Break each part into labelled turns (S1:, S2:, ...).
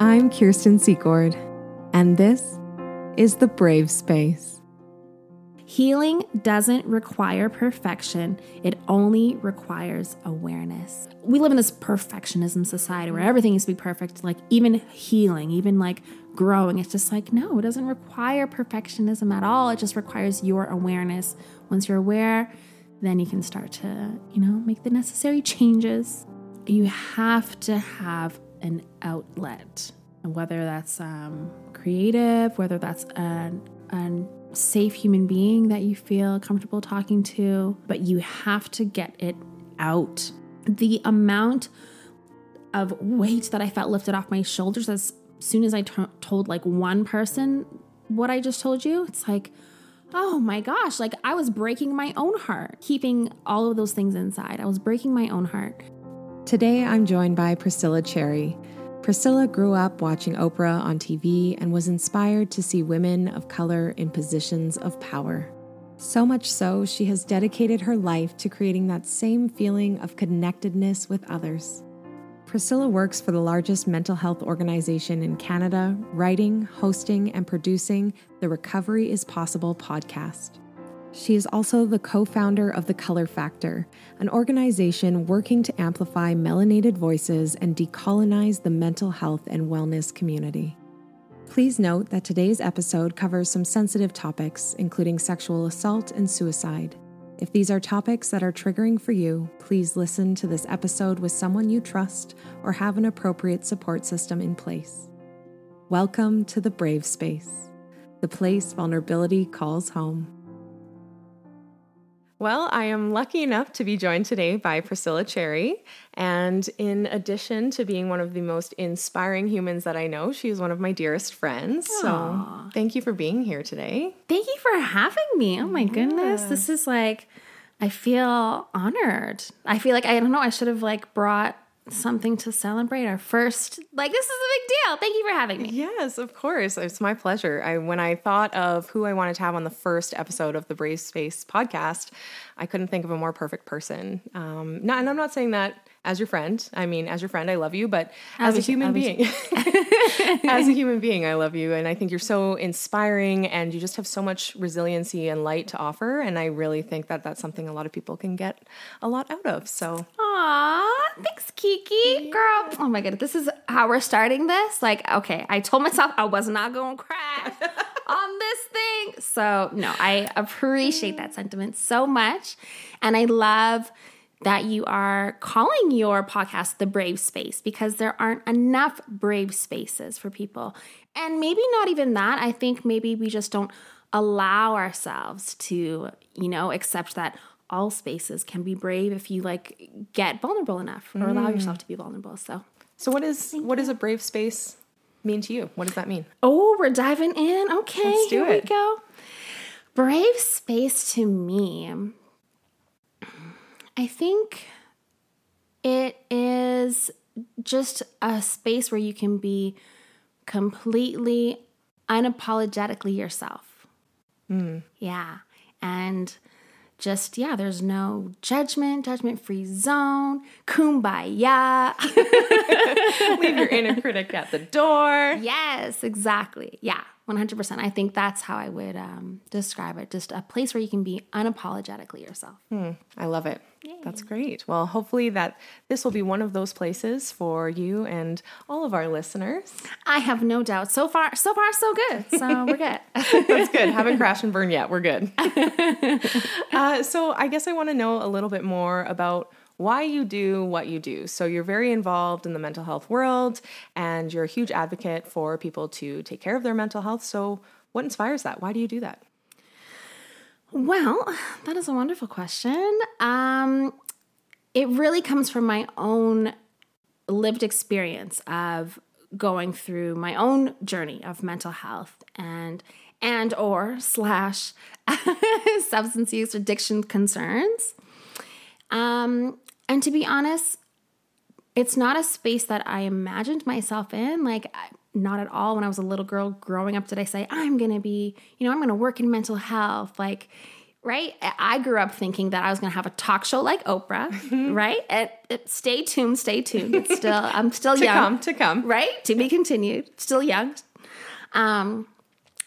S1: I'm Keirstyn Secord, and this is The Brave Space.
S2: Healing doesn't require perfection, it only requires awareness. We live in this perfectionism society where everything needs to be perfect, like even healing, even like growing. It's just like, no, it doesn't require perfectionism at all. It just requires your awareness. Once you're aware, then you can start to, you know, make the necessary changes. You have to have an outlet, And whether that's um, creative, whether that's a, safe human being that you feel comfortable talking to, but you have to get it out. The amount of weight that I felt lifted off my shoulders as soon as I t- told like one person what I just told you, it's like, oh my gosh, like I was breaking my own heart, keeping all of those things inside. I was breaking my own heart.
S1: Today, I'm joined by Priscilla Cherry. Priscilla grew up watching Oprah on TV and was inspired to see women of color in positions of power. So much so, she has dedicated her life to creating that same feeling of connectedness with others. Priscilla works for the largest mental health organization in Canada, writing, hosting, and producing the Recovery is Possible podcast. She is also the co founder of The Colour Factor, an organization working to amplify melanated voices and decolonize the mental health and wellness community. Please note that today's episode covers some sensitive topics, including sexual assault and suicide. If these are topics that are triggering for you, please listen to this episode with someone you trust or have an appropriate support system in place. Welcome to the Brave Space, the place vulnerability calls home. Well, I am lucky enough to be joined today by Priscilla Cherry. And in addition to being one of the most inspiring humans that I know, she is one of my dearest friends. Aww. So thank you for being here today.
S2: Thank you for having me. Oh my yeah. goodness. This is like, I feel honored. I feel like, I don't know, I should have like brought something to celebrate our first like this is a big deal. Thank you for having me.
S1: Yes of course. It's my pleasure. I when i thought of who i wanted to have on the first episode of the brave space podcast i couldn't think of a more perfect person. Um not, and i'm not saying that as your friend. I mean, as your friend, I love you, but as, as a human being, as a human being, I love you. And I think you're so inspiring and you just have so much resiliency and light to offer. And I really think that that's something a lot of people can get a lot out of. So,
S2: Aw, thanks, Kiki. Girl, oh my God, this is how we're starting this. Like, okay, I told myself I was not going to cry on this thing. So, no, I appreciate that sentiment so much. And I love that you are calling your podcast the brave space because there aren't enough brave spaces for people. And maybe not even that. I think maybe we just don't allow ourselves to, you know, accept that all spaces can be brave if you like get vulnerable enough or mm. allow yourself to be vulnerable. So
S1: So what is Thank what is a brave space mean to you? What does that mean?
S2: Oh, we're diving in. Okay, let's hear it. we go. Brave space to me I think it is just a space where you can be completely unapologetically yourself. Mm. Yeah. And just, yeah, there's no judgment, judgment free zone, kumbaya.
S1: Leave your inner critic at the door.
S2: Yes, exactly. Yeah. 100%. I think that's how I would um, describe it. Just a place where you can be unapologetically yourself.
S1: Hmm, I love it. Yay. That's great. Well, hopefully that this will be one of those places for you and all of our listeners.
S2: I have no doubt. So far, so far, so good. So we're good.
S1: that's good. Haven't crashed and burned yet. We're good. uh, so I guess I want to know a little bit more about why you do what you do. So you're very involved in the mental health world and you're a huge advocate for people to take care of their mental health. So what inspires that? Why do you do that?
S2: Well, that is a wonderful question. Um, it really comes from my own lived experience of going through my own journey of mental health and and or slash substance use addiction concerns um, and to be honest, it's not a space that I imagined myself in. Like, not at all. When I was a little girl growing up, did I say, I'm going to be, you know, I'm going to work in mental health? Like, right? I grew up thinking that I was going to have a talk show like Oprah,
S1: Mm-hmm.
S2: right? And it, stay tuned, stay tuned. It's still, I'm still
S1: To
S2: young,
S1: come, to come.
S2: right? To be continued. Still young. Um,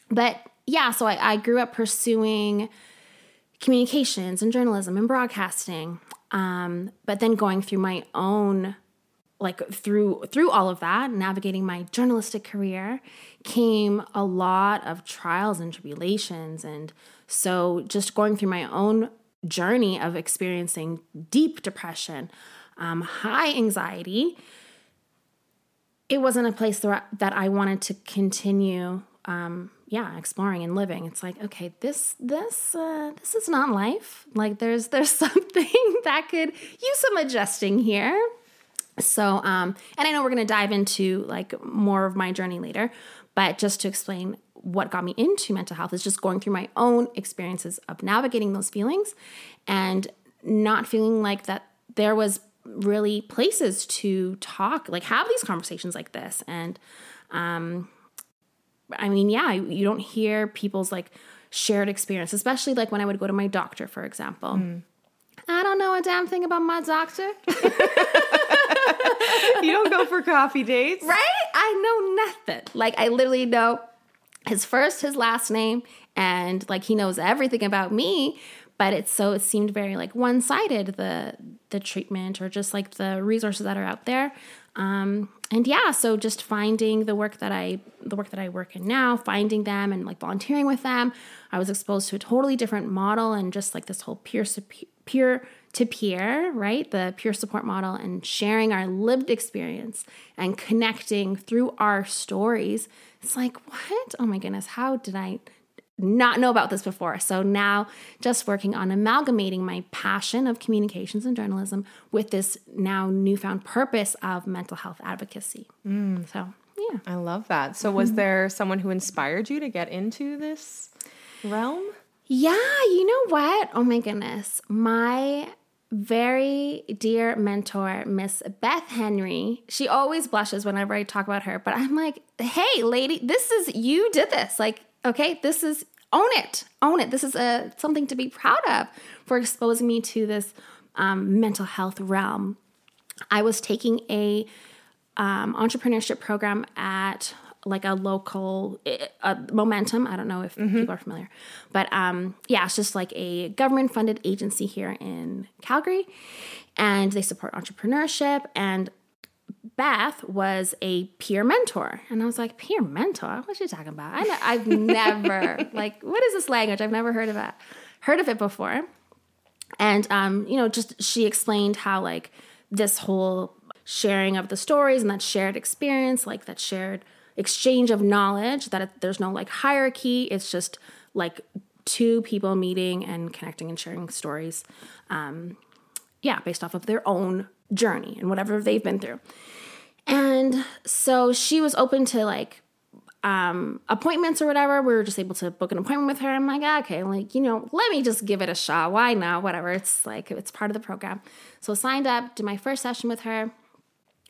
S2: but yeah, so I, I grew up pursuing communications and journalism and broadcasting. Um, but then going through my own like through through all of that navigating my journalistic career came a lot of trials and tribulations. And so just going through my own journey of experiencing deep depression um, high anxiety it wasn't a place that i wanted to continue um, yeah exploring and living. It's like okay this this uh, this is not life. Like there's there's something that could use some adjusting here. So, um, and I know we're going to dive into like more of my journey later, but just to explain what got me into mental health is just going through my own experiences of navigating those feelings and not feeling like that there was really places to talk, like have these conversations like this. And, um, I mean, yeah, you don't hear people's like shared experience, especially like when I would go to my doctor, for example. Hmm. I don't know a damn thing about my doctor.
S1: You don't go for coffee dates.
S2: Right? I know nothing. Like I literally know his first, his last name, and like he knows everything about me. But it's so it seemed very like one sided the the treatment or just like the resources that are out there. Um, and yeah, so just finding the work that I the work that I work in now, finding them and like volunteering with them. I was exposed to a totally different model and just like this whole peer peer to peer, right? The peer support model and sharing our lived experience and connecting through our stories. It's like, what? Oh my goodness, how did I not know about this before? So now just working on amalgamating my passion of communications and journalism with this now newfound purpose of mental health advocacy. Mm. So, yeah.
S1: I love that. So, was mm-hmm. there someone who inspired you to get into this realm?
S2: Yeah, you know what? Oh my goodness. My very dear mentor, Miss Beth Henry, she always blushes whenever I talk about her, but I'm like, hey, lady, this is, you did this. Like, okay, this is, own it, own it. This is a, something to be proud of for exposing me to this um, mental health realm. I was taking a um, entrepreneurship program at like a local uh, momentum i don't know if people are familiar but um, yeah it's just like a government funded agency here in calgary and they support entrepreneurship and beth was a peer mentor. And i was like peer mentor? What's she talking about? I i've never like what is this language? I've never heard of it heard of it before. And um, you know just she explained how like this whole sharing of the stories and that shared experience like that shared exchange of knowledge that it, there's no like hierarchy. It's just like two people meeting and connecting and sharing stories um, yeah based off of their own journey and whatever they've been through and so she was open to like um, appointments or whatever. We were just able to book an appointment with her. I'm like, ah, okay, like, you know, let me just give it a shot. Why not? Whatever. It's like, it's part of the program. So signed up, did my first session with her.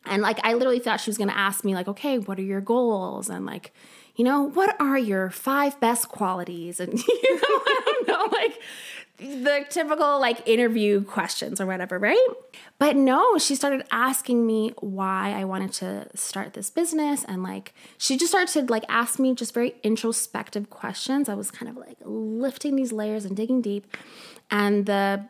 S2: And like, I literally thought she was going to ask me, like, okay, what are your goals? And like, you know, what are your five best qualities? And, you know, I don't know, like, the typical like interview questions or whatever, right? But no, she started asking me why I wanted to start this business and like she just started to like ask me just very introspective questions. I was kind of like lifting these layers and digging deep. And the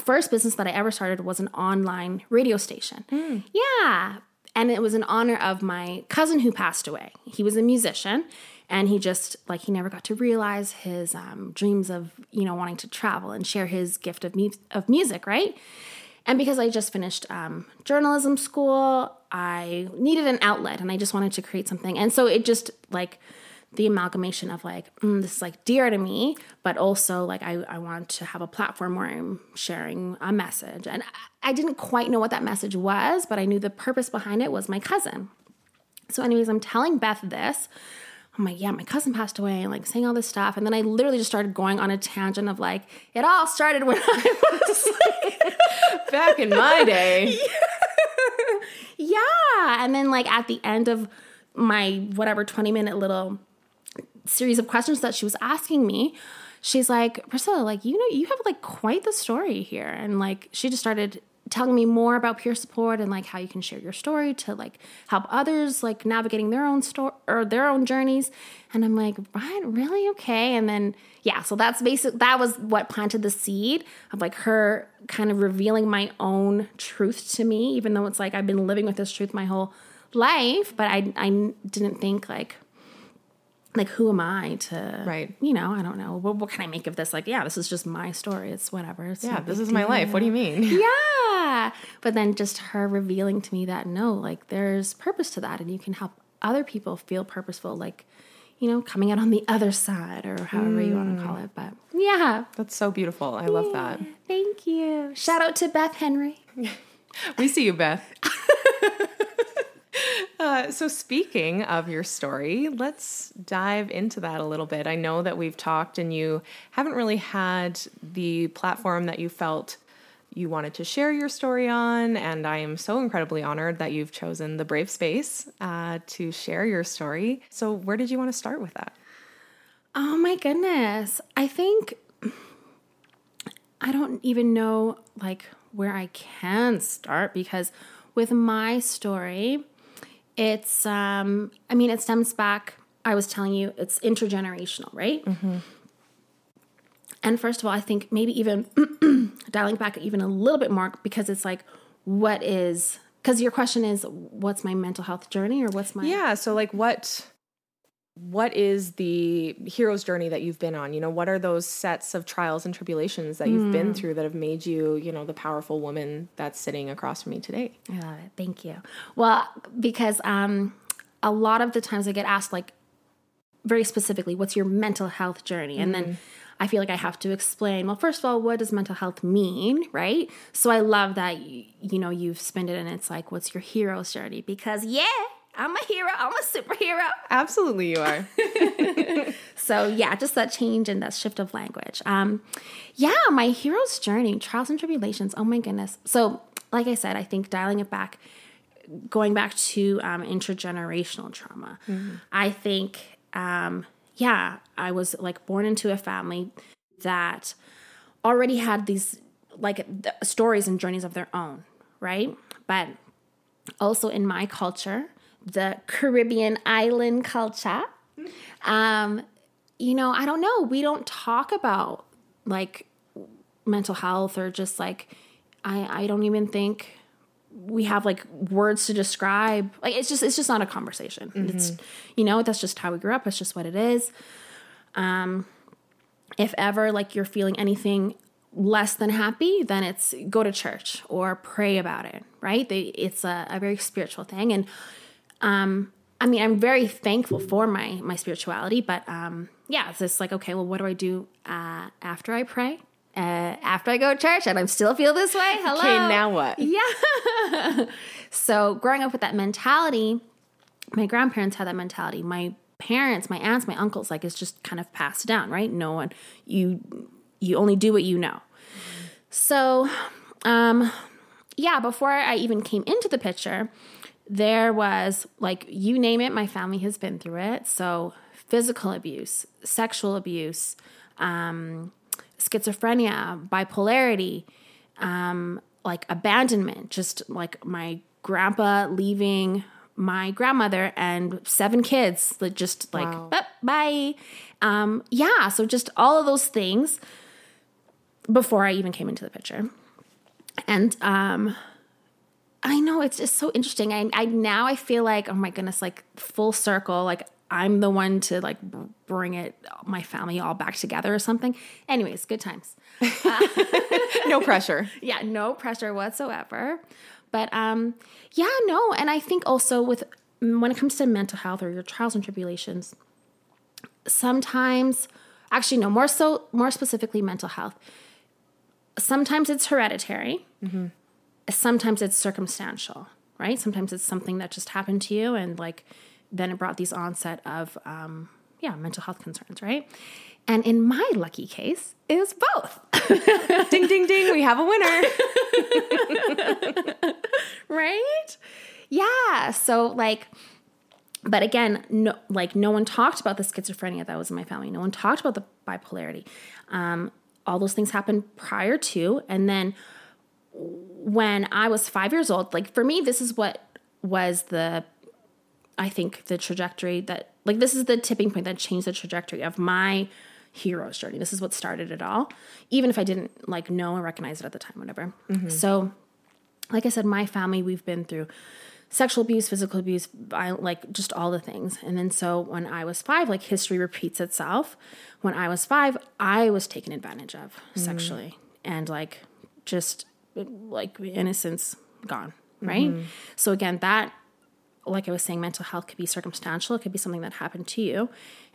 S2: first business that I ever started was an online radio station. Hmm. Yeah. And it was in honor of my cousin who passed away. He was a musician and he just like he never got to realize his um, dreams of you know wanting to travel and share his gift of, mu- of music right? And because i just finished um, journalism school i needed an outlet and i just wanted to create something. And so it just like the amalgamation of like mm, this is like dear to me but also like I, I want to have a platform where i'm sharing a message. And I, I didn't quite know what that message was but i knew the purpose behind it was my cousin. So anyways i'm telling beth this I'm like, yeah, my cousin passed away, and like saying all this stuff. And then I literally just started going on a tangent of like, it all started when I was like,
S1: Back in my day.
S2: yeah. And then like at the end of my whatever 20 minute little series of questions that she was asking me, she's like, Priscilla, like, you know, you have like quite the story here. And like, she just started telling me more about peer support and like how you can share your story to like help others like navigating their own story or their own journeys. And i'm like right really? Okay. And then yeah so that's basic that was what planted the seed of like her kind of revealing my own truth to me even though it's like i've been living with this truth my whole life but i i didn't think like like who am I to
S1: Right.
S2: You know, I don't know. What, what can I make of this? Like, yeah, this is just my story. It's whatever. It's
S1: Yeah, this is my life. What do you mean?
S2: Yeah. But then just her revealing to me that no, like there's purpose to that and you can help other people feel purposeful, like, you know, coming out on the other side or however you want to call mm. it. But yeah.
S1: That's so beautiful. I love that.
S2: Thank you. Shout out to Beth Henry.
S1: We see you, Beth. uh, so, speaking of your story, let's dive into that a little bit. I know that we've talked and you haven't really had the platform that you felt you wanted to share your story on. And I am so incredibly honored that you've chosen the Brave Space uh, to share your story. So, where did you want to start with that?
S2: Oh my goodness. I think I don't even know like where I can start because with my story, it's um I mean it stems back I was telling you it's intergenerational, right? And first of all, I think maybe even dialing back even a little bit more because it's like what is because your question is what's my mental health journey or what's my
S1: Yeah. So, like, what what is the hero's journey that you've been on? You know, what are those sets of trials and tribulations that you've been through that have made you, you know, the powerful woman that's sitting across from me today?
S2: I love it. Thank you. Well, because um, a lot of the times I get asked, like, very specifically, what's your mental health journey? And then I feel like I have to explain, well, first of all, what does mental health mean? Right. So I love that, you, you know, you've spent it and it's like, what's your hero's journey? Because, yeah, I'm a hero, I'm a superhero.
S1: Absolutely, you are.
S2: So yeah, just that change and that shift of language. Um, yeah, my hero's journey, trials and tribulations. Oh my goodness. So like I said, I think dialing it back, going back to um, intergenerational trauma. I think, um, yeah, I was like born into a family that already had these like th- stories and journeys of their own, right? But also in my culture, the Caribbean island culture, um, you know, I don't know. We don't talk about like mental health or just like I I don't even think we have like words to describe like it's just it's just not a conversation. It's you know, that's just how we grew up. It's just what it is. Um if ever like you're feeling anything less than happy, then it's go to church or pray about it, right? They, it's a, a very spiritual thing. And um, I mean, I'm very thankful for my my spirituality, but um, yeah, it's just like, okay, well, what do I do uh, after I pray? Uh, after I go to church and I still feel this way? Hello.
S1: Okay, now what?
S2: Yeah. so growing up with that mentality, my grandparents had that mentality. My parents, my aunts, my uncles, like it's just kind of passed down, right? No one you you only do what you know. So um yeah, before I even came into the picture, there was like you name it, my family has been through it. So physical abuse, sexual abuse, um, schizophrenia, bipolarity, um, like abandonment, just like my grandpa leaving my grandmother and seven kids, that just like
S1: Wow.
S2: Bye. Um, yeah, so just all of those things before I even came into the picture. And um I know it's just so interesting. I, I now I feel like oh my goodness, like full circle, like I'm the one to like br- bring it my family all back together or something. Anyways, good times.
S1: No pressure.
S2: Yeah, no pressure whatsoever. But um yeah, no, and I think also with when it comes to mental health or your trials and tribulations, sometimes actually no, more so more specifically mental health. Sometimes it's hereditary. Sometimes it's circumstantial, right? Sometimes it's something that just happened to you and like then it brought these onset of um yeah, mental health concerns, right? And in my lucky case, it was both.
S1: ding, ding, ding. We have a winner.
S2: right? Yeah. So like but again, no like no one talked about the schizophrenia that was in my family. No one talked about the bipolarity. Um, all those things happened prior to, and then when I was five years old, like for me, this is what was the, I think the trajectory that, like, this is the tipping point that changed the trajectory of my hero's journey. This is what started it all, even if I didn't like know and recognize it at the time, whatever. Mm-hmm. So, like I said, my family, we've been through sexual abuse, physical abuse, violent, like just all the things. And then so when I was five, like history repeats itself. When I was five, I was taken advantage of mm-hmm. sexually and like just like innocence gone, right? Mm-hmm. So again, that like I was saying, mental health could be circumstantial. It could be something that happened to you.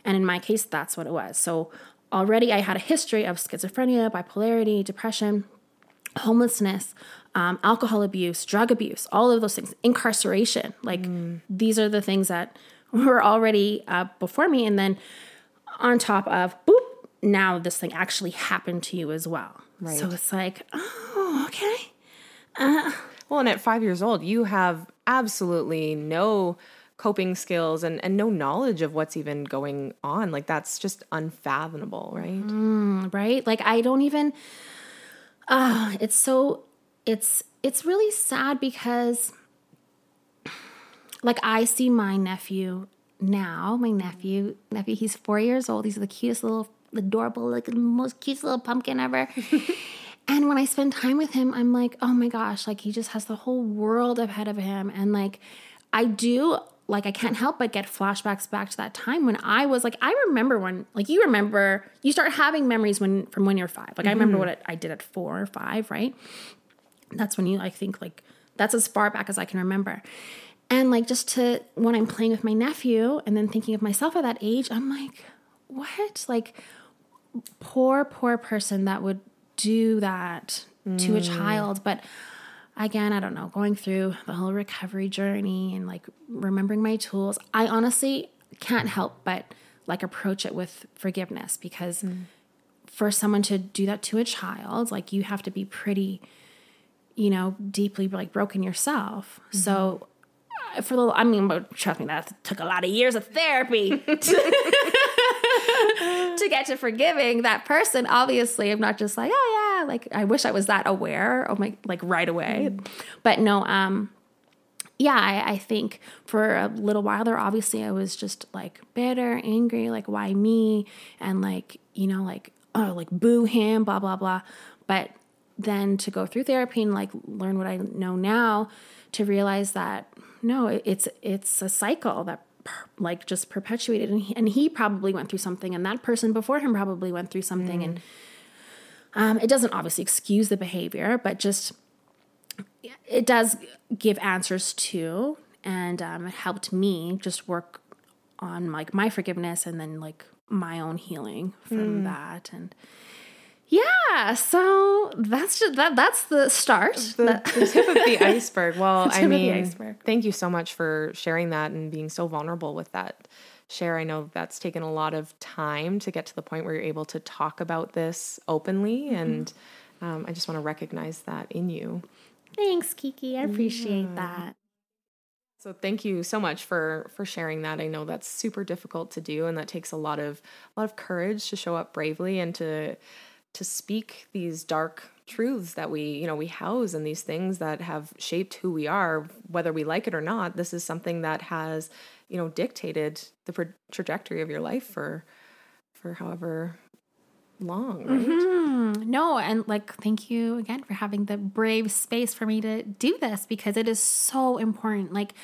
S2: And in my case, that's what it was. So already I had a history of schizophrenia, bipolarity, depression, homelessness, um, alcohol abuse, drug abuse, all of those things, incarceration. Like mm. these are the things that were already uh, before me. And then on top of, boop, now this thing actually happened to you as well. Right. So it's like, oh, okay.
S1: Uh, well, and at five years old, you have absolutely no coping skills and, and no knowledge of what's even going on. Like that's just unfathomable, right?
S2: Mm, right? Like I don't even uh it's so it's it's really sad because like I see my nephew now, my nephew, nephew, he's four years old. He's the cutest little adorable, like the most cutest little pumpkin ever. And when I spend time with him, I'm like, oh my gosh, like he just has the whole world ahead of him. And like, I do, like, I can't help but get flashbacks back to that time when I was like, I remember when, like, you remember, you start having memories when, from when you're five. Like, mm-hmm. I remember mm-hmm. what I did at four or five, right? That's when you, I think, like, that's as far back as I can remember. And like, just to, when I'm playing with my nephew and then thinking of myself at that age, I'm like, what? Like, poor, poor person that would do that mm. to a mm. child. But again, I don't know, going through the whole recovery journey and like remembering my tools, I honestly can't help but like approach it with forgiveness because mm. for someone to do that to a child, like you have to be pretty, you know, deeply like broken yourself. Mm-hmm. So uh, for the, I mean, trust me, that took a lot of years of therapy. to get to forgiving that person, obviously, I'm not just like, oh yeah, like I wish I was that aware of my like right away. Mm. But no, um, yeah, I, I think for a little while there, obviously I was just like bitter, angry, like why me? And like, you know, like, oh, like boo him, blah, blah, blah. But then to go through therapy and like learn what I know now to realize that no, it's it's a cycle that like just perpetuated and he, and he probably went through something and that person before him probably went through something mm. and um, it doesn't obviously excuse the behavior but just it does give answers to and um, it helped me just work on like my forgiveness and then like my own healing from mm. that and yeah, so that's just that that's the start.
S1: The, the tip of the iceberg. Well, I mean, thank you so much for sharing that and being so vulnerable with that share. I know that's taken a lot of time to get to the point where you're able to talk about this openly, mm-hmm. and um, I just want to recognize that in you.
S2: Thanks, Kiki. I appreciate yeah. that.
S1: So thank you so much for for sharing that. I know that's super difficult to do, and that takes a lot of a lot of courage to show up bravely and to to speak these dark truths that we you know we house and these things that have shaped who we are whether we like it or not this is something that has you know dictated the pro- trajectory of your life for for however long right
S2: mm-hmm. no and like thank you again for having the brave space for me to do this because it is so important like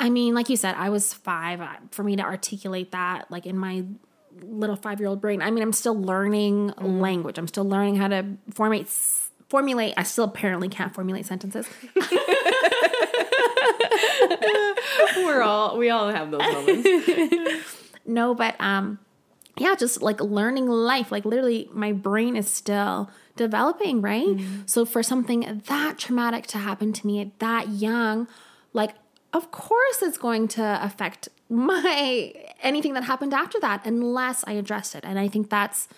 S2: I mean, like you said, I was five. For me to articulate that, like in my little five year old brain. I mean, I'm still learning mm. language. I'm still learning how to formate formulate. I still apparently can't formulate sentences.
S1: We're all we all have those moments.
S2: no, but um, yeah, just like learning life. Like literally, my brain is still developing. Right. Mm-hmm. So for something that traumatic to happen to me at that young, like of course it's going to affect my anything that happened after that unless I address it. And I think that's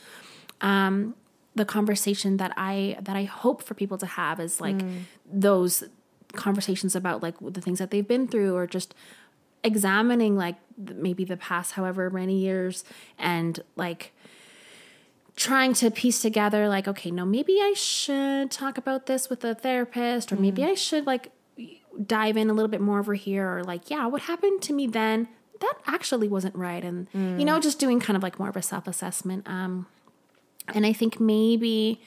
S2: um, the conversation that I that I hope for people to have is like mm. those conversations about like the things that they've been through or just examining like maybe the past however many years and like trying to piece together like okay no maybe i should talk about this with a therapist or maybe i should like dive in a little bit more over here or like yeah what happened to me then that actually wasn't right. And you know just doing kind of like more of a self-assessment um and i think maybe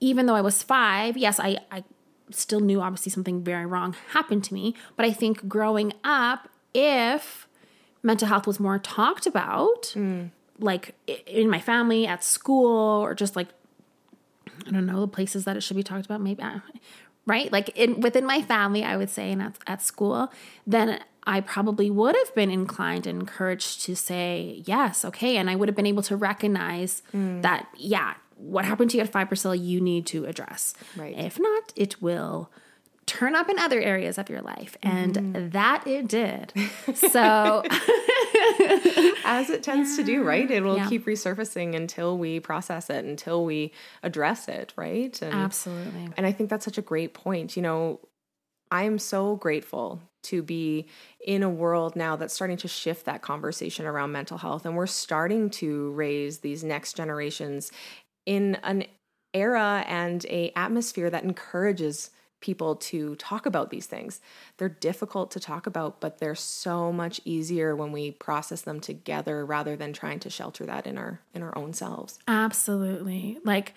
S2: even though i was five yes i i still knew obviously something very wrong happened to me. But i think growing up if mental health was more talked about like in my family at school or just like I don't know the places that it should be talked about. Maybe uh, right, like in within my family, I would say, and at, at school, then I probably would have been inclined and encouraged to say yes, okay, and I would have been able to recognize mm. that yeah, what happened to you at Priscilla, you need to address.
S1: Right.
S2: If not, it will turn up in other areas of your life, and mm. that it did. So
S1: As it tends to do, right? It will
S2: Yeah.
S1: keep resurfacing until we process it, until we address it, right? And,
S2: absolutely.
S1: and I think that's such a great point. You know, I am so grateful to be in a world now that's starting to shift that conversation around mental health. And we're starting to raise these next generations in an era and a atmosphere that encourages people to talk about these things. They're difficult to talk about, but they're so much easier when we process them together rather than trying to shelter that in our in our own selves.
S2: Absolutely. Like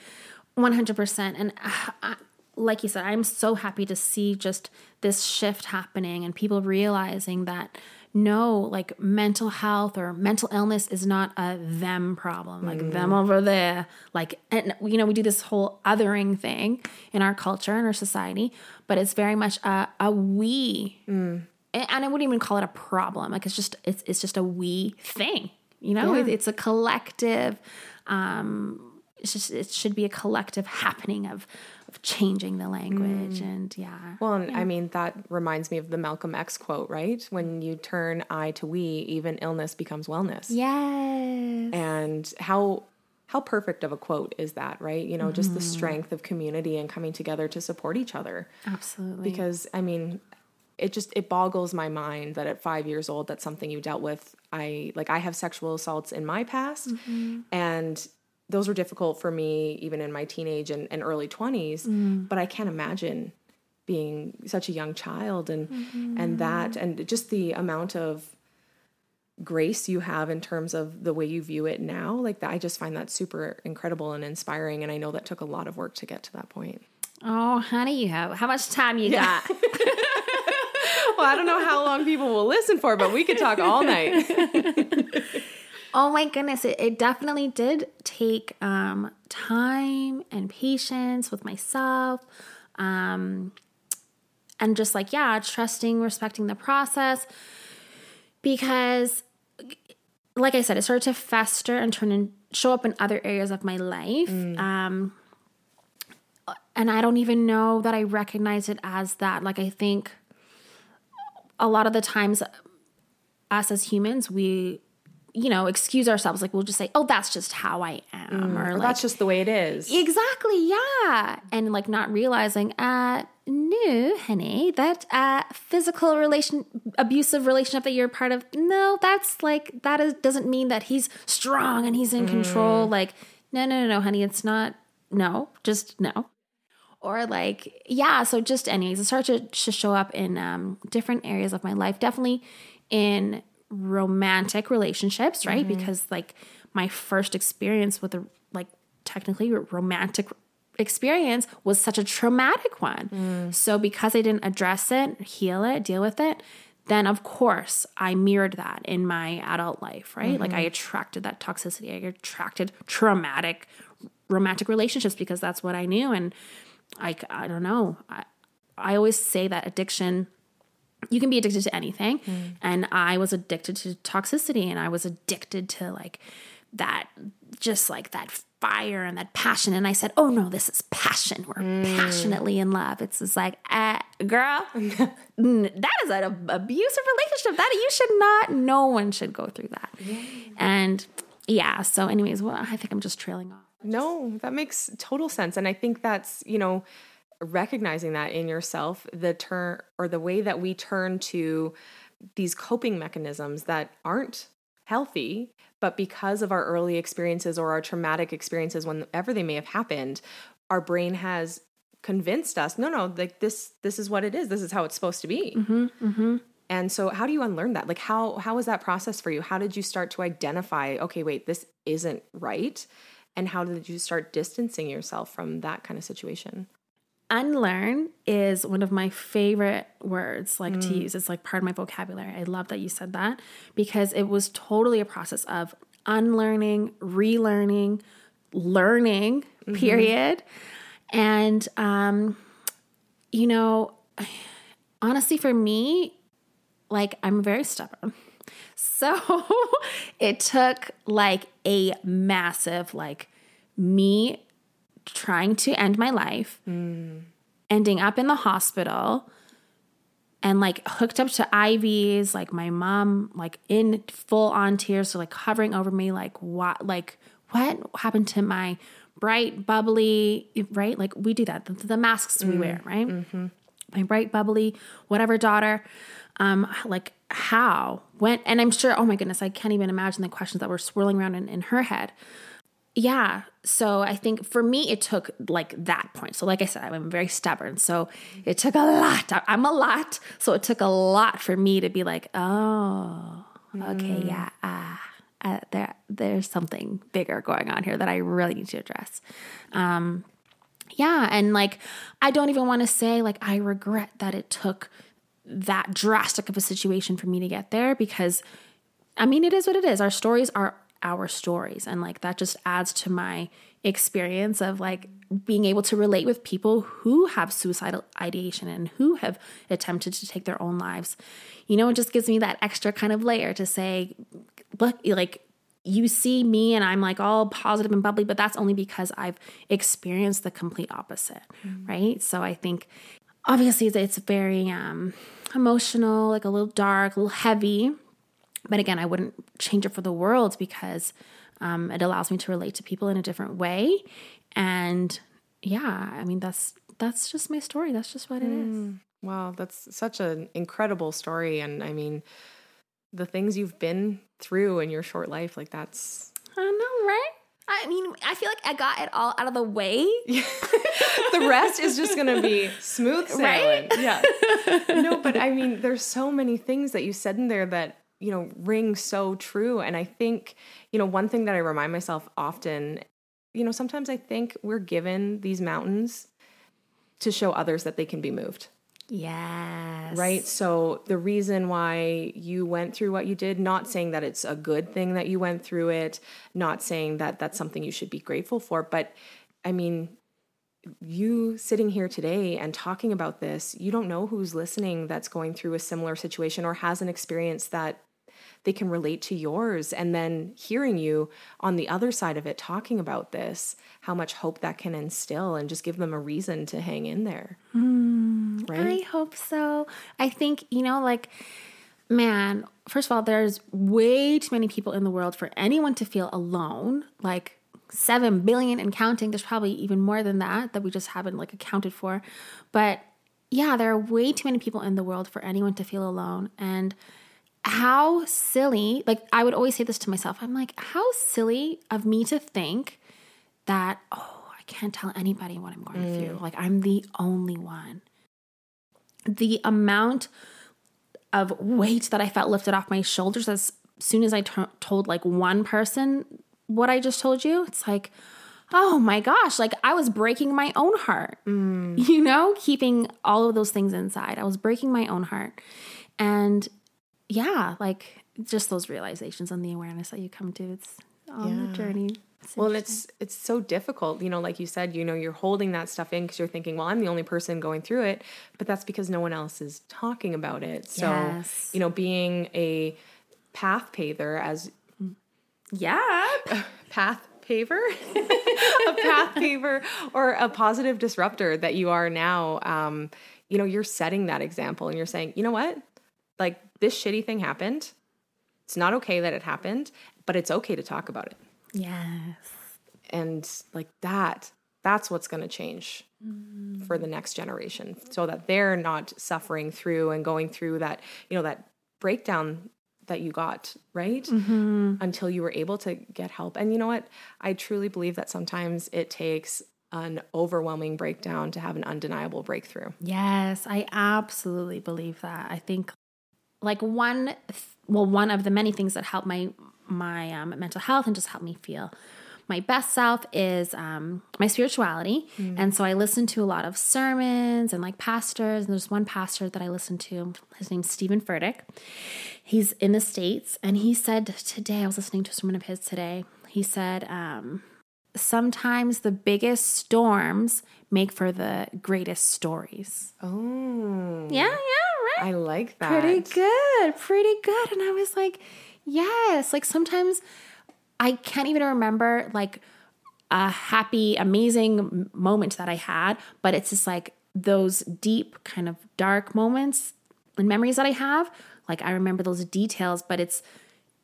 S2: 100%. And uh, I, like you said, I'm so happy to see just this shift happening and people realizing that no, like mental health or mental illness is not a them problem, like them over there. Like, and you know, we do this whole othering thing in our culture and our society, but it's very much a, a we. And and I wouldn't even call it a problem. Like, it's just, it's, it's just a we thing. You know, It- it's a collective um it's just it should be a collective happening of of changing the language mm. and yeah
S1: Well, and I mean, that reminds me of the Malcolm X quote, right? When you turn I to we, even illness becomes wellness.
S2: yes
S1: And how how perfect of a quote is that, right? You know, just the mm-hmm. strength of community and coming together to support each other.
S2: absolutely
S1: Because I mean, it just it boggles my mind that at 5 years old that's something you dealt with. I like I have sexual assaults in my past mm-hmm. and those were difficult for me even in my teenage and, and early 20s, mm. but I can't imagine being such a young child and mm-hmm. and that and just the amount of grace you have in terms of the way you view it now like that i just find that super incredible and inspiring and i know that took a lot of work to get to that point.
S2: Oh honey you have how much time you got?
S1: Well i don't know how long people will listen for but we could talk all night
S2: oh my goodness it, it definitely did take um time and patience with myself um and just like yeah trusting respecting the process because like I said, it started to fester and turn and show up in other areas of my life. Um, and I don't even know that I recognize it as that. Like, I think a lot of the times, us as humans, we, you know, excuse ourselves. Like, we'll just say, oh, that's just how I am. or
S1: Well,
S2: like,
S1: that's just the way it is
S2: Exactly, yeah. And like not realizing, uh, no, honey, that uh physical relation abusive relationship that you're part of, no, that's like that is doesn't mean that he's strong and he's in control. Like, no, no, no, no, honey, it's not no, just no. Or like, yeah, so just anyways, it started to, to show up in um different areas of my life, definitely in romantic relationships, right? Mm-hmm. Because like my first experience with a like technically romantic experience was such a traumatic one. Mm. So because I didn't address it, heal it, deal with it, then of course I mirrored that in my adult life, right? Like mm-hmm. I attracted that toxicity. I attracted traumatic romantic relationships because that's what I knew and I I don't know. I I always say that addiction you can be addicted to anything. And i was addicted to toxicity and i was addicted to like that just like that fire and that passion. And i said oh no this is passion. We're passionately in love. It's just like uh, girl that is an abusive relationship. That you should not no one should go through that. And yeah so anyways well i think i'm just trailing off.
S1: No, that makes total sense. And I think that's, you know, recognizing that in yourself, the turn or the way that we turn to these coping mechanisms that aren't healthy, but because of our early experiences or our traumatic experiences, whenever they may have happened, our brain has convinced us, no, no, like this, this is what it is. This is how it's supposed to be.
S2: Mm-hmm, mm-hmm.
S1: And so how do you unlearn that? Like how how was that process for you? How did you start to identify, okay, wait, this isn't right? And how did you start distancing yourself from that kind of situation?
S2: Unlearn is one of my favorite words like to use. It's like part of my vocabulary. I love that you said that because it was totally a process of unlearning, relearning, learning, period. And um you know, honestly for me, like I'm very stubborn. So it took like a massive, like me trying to end my life, ending up in the hospital and like hooked up to IVs, like my mom, like in full on tears, so like hovering over me, like what, like what happened to my bright, bubbly, right? Like we do that, the, the masks we wear, right? My bright, bubbly, whatever daughter um like how when and i'm sure oh my goodness i can't even imagine the questions that were swirling around in, in her head yeah so i think for me it took like that point. So like i said i'm very stubborn. So it took a lot. I'm a lot. So it took a lot for me to be like oh okay yeah uh, uh, there there's something bigger going on here that i really need to address. Um yeah and like i don't even want to say like i regret that it took that drastic of a situation for me to get there because I mean, it is what it is. Our stories are our stories. And like that just adds to my experience of like being able to relate with people who have suicidal ideation and who have attempted to take their own lives. You know, it just gives me that extra kind of layer to say, look, like you see me and I'm like all positive and bubbly, but that's only because I've experienced the complete opposite, right? So I think obviously it's very um, emotional, like a little dark, a little heavy. But again, I wouldn't change it for the world because um, it allows me to relate to people in a different way. And yeah, I mean that's that's just my story. That's just what it is.
S1: Wow, that's such an incredible story. And I mean, the things you've been through in your short life, like that's
S2: I know, right? I mean, I feel like I got it all out of the way.
S1: the rest is just gonna be smooth sailing.
S2: Right?
S1: Yeah. No, but I mean, there's so many things that you said in there that, you know, ring so true. And I think, you know, one thing that I remind myself often, you know, sometimes I think we're given these mountains to show others that they can be moved.
S2: Yes.
S1: Right. So the reason why you went through what you did, not saying that it's a good thing that you went through it, not saying that that's something you should be grateful for, but I mean, you sitting here today and talking about this, you don't know who's listening that's going through a similar situation or has an experience that they can relate to yours. And then hearing you on the other side of it talking about this, how much hope that can instill and just give them a reason to hang in there.
S2: Hmm, right I hope so. I think, you know, like, man, first of all, there's way too many people in the world for anyone to feel alone. Like, 7 billion and counting. There's probably even more than that that we just haven't like accounted for. But yeah, there are way too many people in the world for anyone to feel alone. And how silly, like, I would always say this to myself I'm like, how silly of me to think that, oh, I can't tell anybody what I'm going mm. through. Like, I'm the only one the amount of weight that I felt lifted off my shoulders as soon as I t- told like one person what I just told you, it's like, oh my gosh, like I was breaking my own heart, mm. you know, keeping all of those things inside. I was breaking my own heart. And yeah, like just those realizations and the awareness that you come to, it's on the journey. It's
S1: Well, it's it's so difficult, you know, like you said, you know, you're holding that stuff in because you're thinking, well, I'm the only person going through it, but that's because no one else is talking about it. So,
S2: Yes.
S1: you know, being a path paver as
S2: yeah.
S1: path paver, a path paver, or a positive disruptor that you are now, um, you know, you're setting that example and you're saying, you know what, like this shitty thing happened. It's not okay that it happened, but it's okay to talk about it.
S2: Yes.
S1: and like that that's what's going to change for the next generation so that they're not suffering through and going through that you know that breakdown that you got, right? Mm-hmm. Until you were able to get help. And you know what? I truly believe that sometimes it takes an overwhelming breakdown to have an undeniable breakthrough.
S2: Yes, I absolutely believe that. I think like one well one of the many things that help my my um, mental health and just help me feel my best self is um, my spirituality. Mm. And so I listen to a lot of sermons and like pastors. And there's one pastor that I listen to. His name's Steven Furtick. He's in the States. And he said today, I was listening to a sermon of his today. He said, um, sometimes the biggest storms make for the greatest stories.
S1: Oh.
S2: Yeah, yeah.
S1: I like that.
S2: Pretty good. Pretty good. And I was like, yes. Like sometimes I can't even remember like a happy, amazing moment that I had, but it's just like those deep, kind of dark moments and memories that I have. Like I remember those details, but it's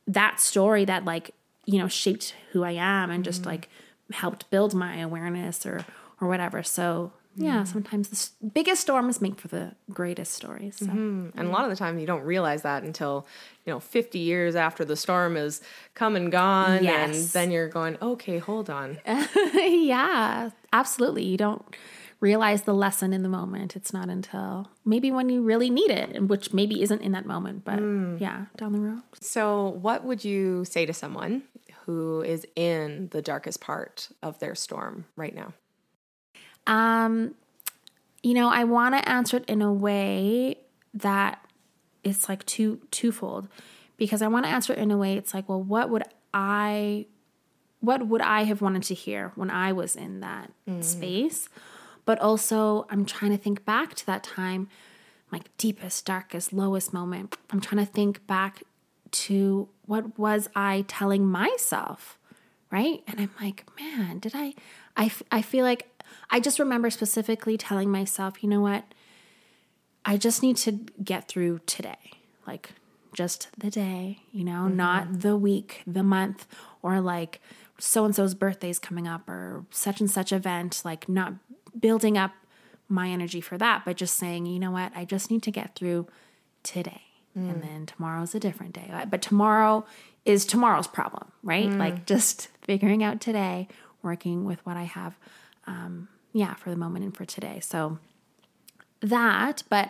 S2: that story that like, you know, shaped who I am and just mm-hmm. like helped build my awareness or or whatever. So yeah, sometimes the biggest storms make for the greatest stories. So.
S1: Mm-hmm. And a lot of the time, you don't realize that until you know 50 years after the storm is come and gone, yes. and then you're going, okay, hold on.
S2: yeah, absolutely. You don't realize the lesson in the moment. It's not until maybe when you really need it, which maybe isn't in that moment, but mm. yeah, down the road.
S1: So, what would you say to someone who is in the darkest part of their storm right now?
S2: Um, you know, I want to answer it in a way that it's like two twofold because I want to answer it in a way it's like, well, what would I what would I have wanted to hear when I was in that mm. space? But also I'm trying to think back to that time, my deepest, darkest, lowest moment. I'm trying to think back to what was I telling myself, right? And I'm like, man, did I I, I feel like I just remember specifically telling myself, you know what? I just need to get through today. Like just the day, you know, mm-hmm. not the week, the month, or like so and so's birthday's coming up or such and such event, like not building up my energy for that, but just saying, you know what, I just need to get through today. Mm. And then tomorrow's a different day. But tomorrow is tomorrow's problem, right? Mm. Like just figuring out today, working with what I have um, yeah, for the moment and for today. So that, but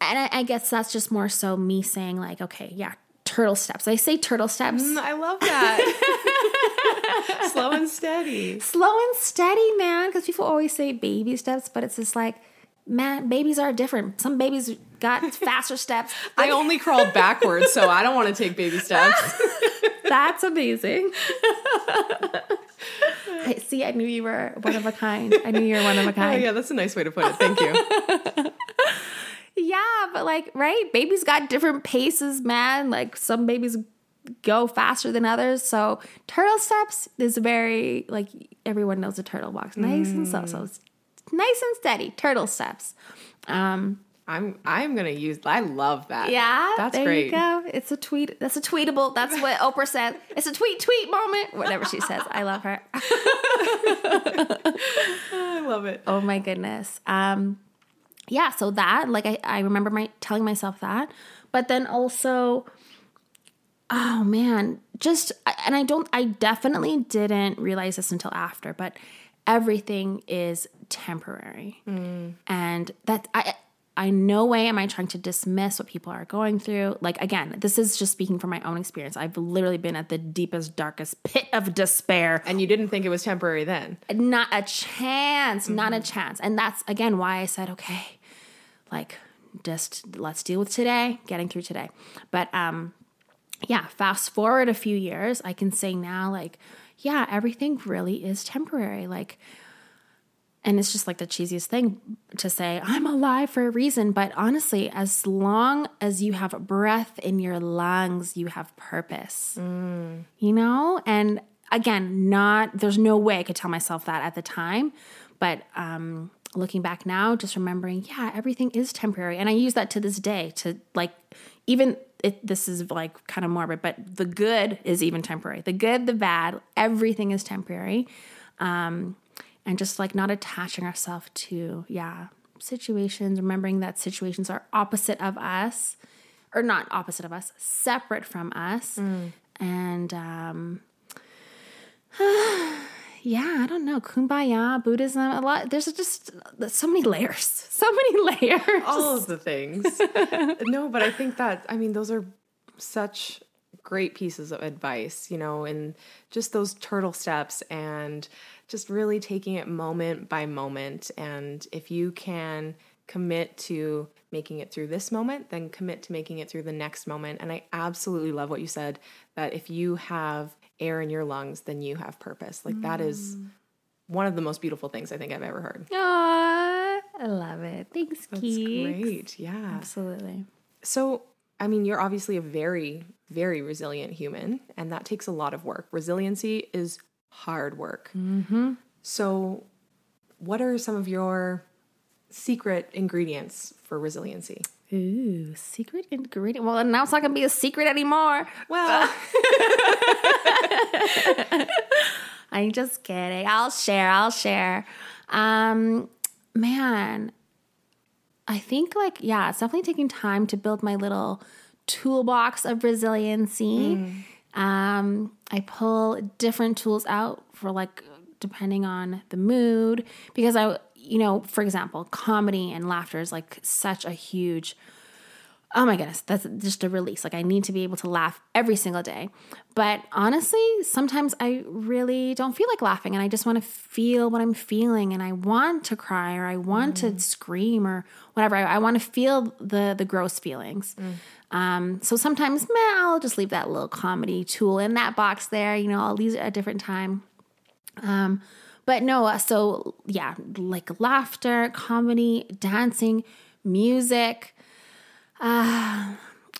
S2: and I, I, guess that's just more so me saying like, okay, yeah, turtle steps. I say turtle steps.
S1: Mm, I love that. Slow and steady.
S2: Slow and steady, man. Because people always say baby steps, but it's just like, man, babies are different. Some babies got faster steps.
S1: I only crawled backwards, so I don't want to take baby steps.
S2: That's amazing. I see. I knew you were one of a kind. I knew you were one of a oh, kind.
S1: Oh, yeah, that's a nice way to put it. Thank you.
S2: yeah, but like, right? Babies got different paces, man. Like some babies go faster than others. So turtle steps is very like everyone knows a turtle walks nice mm. and slow. So it's nice and steady. Turtle steps. Um,
S1: I'm I'm gonna use. I love that.
S2: Yeah,
S1: that's there great.
S2: You go. It's a tweet. That's a tweetable. That's what Oprah said. It's a tweet tweet moment. Whatever she says, I love her.
S1: I love it.
S2: Oh my goodness. Um, yeah. So that like I I remember my telling myself that, but then also, oh man, just and I don't. I definitely didn't realize this until after, but everything is temporary, mm. and that I I no way am I trying to dismiss what people are going through. Like again, this is just speaking from my own experience. I've literally been at the deepest, darkest pit of despair.
S1: And you didn't think it was temporary then?
S2: Not a chance, mm-hmm. not a chance. And that's again why I said, okay, like just let's deal with today, getting through today. But um yeah, fast forward a few years, I can say now like yeah, everything really is temporary. Like and it's just like the cheesiest thing to say, I'm alive for a reason. But honestly, as long as you have breath in your lungs, you have purpose, mm. you know? And again, not, there's no way I could tell myself that at the time. But um, looking back now, just remembering, yeah, everything is temporary. And I use that to this day to like, even it, this is like kind of morbid, but the good is even temporary. The good, the bad, everything is temporary. Um, and just like not attaching ourselves to, yeah, situations, remembering that situations are opposite of us. or not opposite of us, separate from us. And um, yeah, I don't know. Kumbaya, Buddhism, a lot. There's just so many layers. So many layers.
S1: all of the things. no, but I think that I mean those are such great pieces of advice, you know, and just those turtle steps and just really taking it moment by moment and if you can commit to making it through this moment, then commit to making it through the next moment. And I absolutely love what you said that if you have air in your lungs, then you have purpose. Like that is mm. one of the most beautiful things I think I've ever heard.
S2: Aw, I love it. Thanks,
S1: That's
S2: Keeks.
S1: great. Yeah.
S2: Absolutely.
S1: So, I mean, you're obviously a very, very resilient human, and that takes a lot of work. Resiliency is hard work. Mm-hmm. So, what are some of your secret ingredients for resiliency?
S2: Ooh, secret ingredient. Well, now it's not going to be a secret anymore.
S1: Well,
S2: I'm just kidding. I'll share. I'll share. Um, man, I think like yeah, it's definitely taking time to build my little toolbox of resiliency. Um, I pull different tools out for like depending on the mood because I you know, for example, comedy and laughter is like such a huge oh my goodness, that's just a release. Like I need to be able to laugh every single day. But honestly, sometimes I really don't feel like laughing and I just want to feel what I'm feeling and I want to cry or I want to scream or whatever. I, I want to feel the the gross feelings. Um, so sometimes, meh, I'll just leave that little comedy tool in that box there. You know, I'll use it at a different time. Um, but no, uh, so yeah, like laughter, comedy, dancing, music, uh,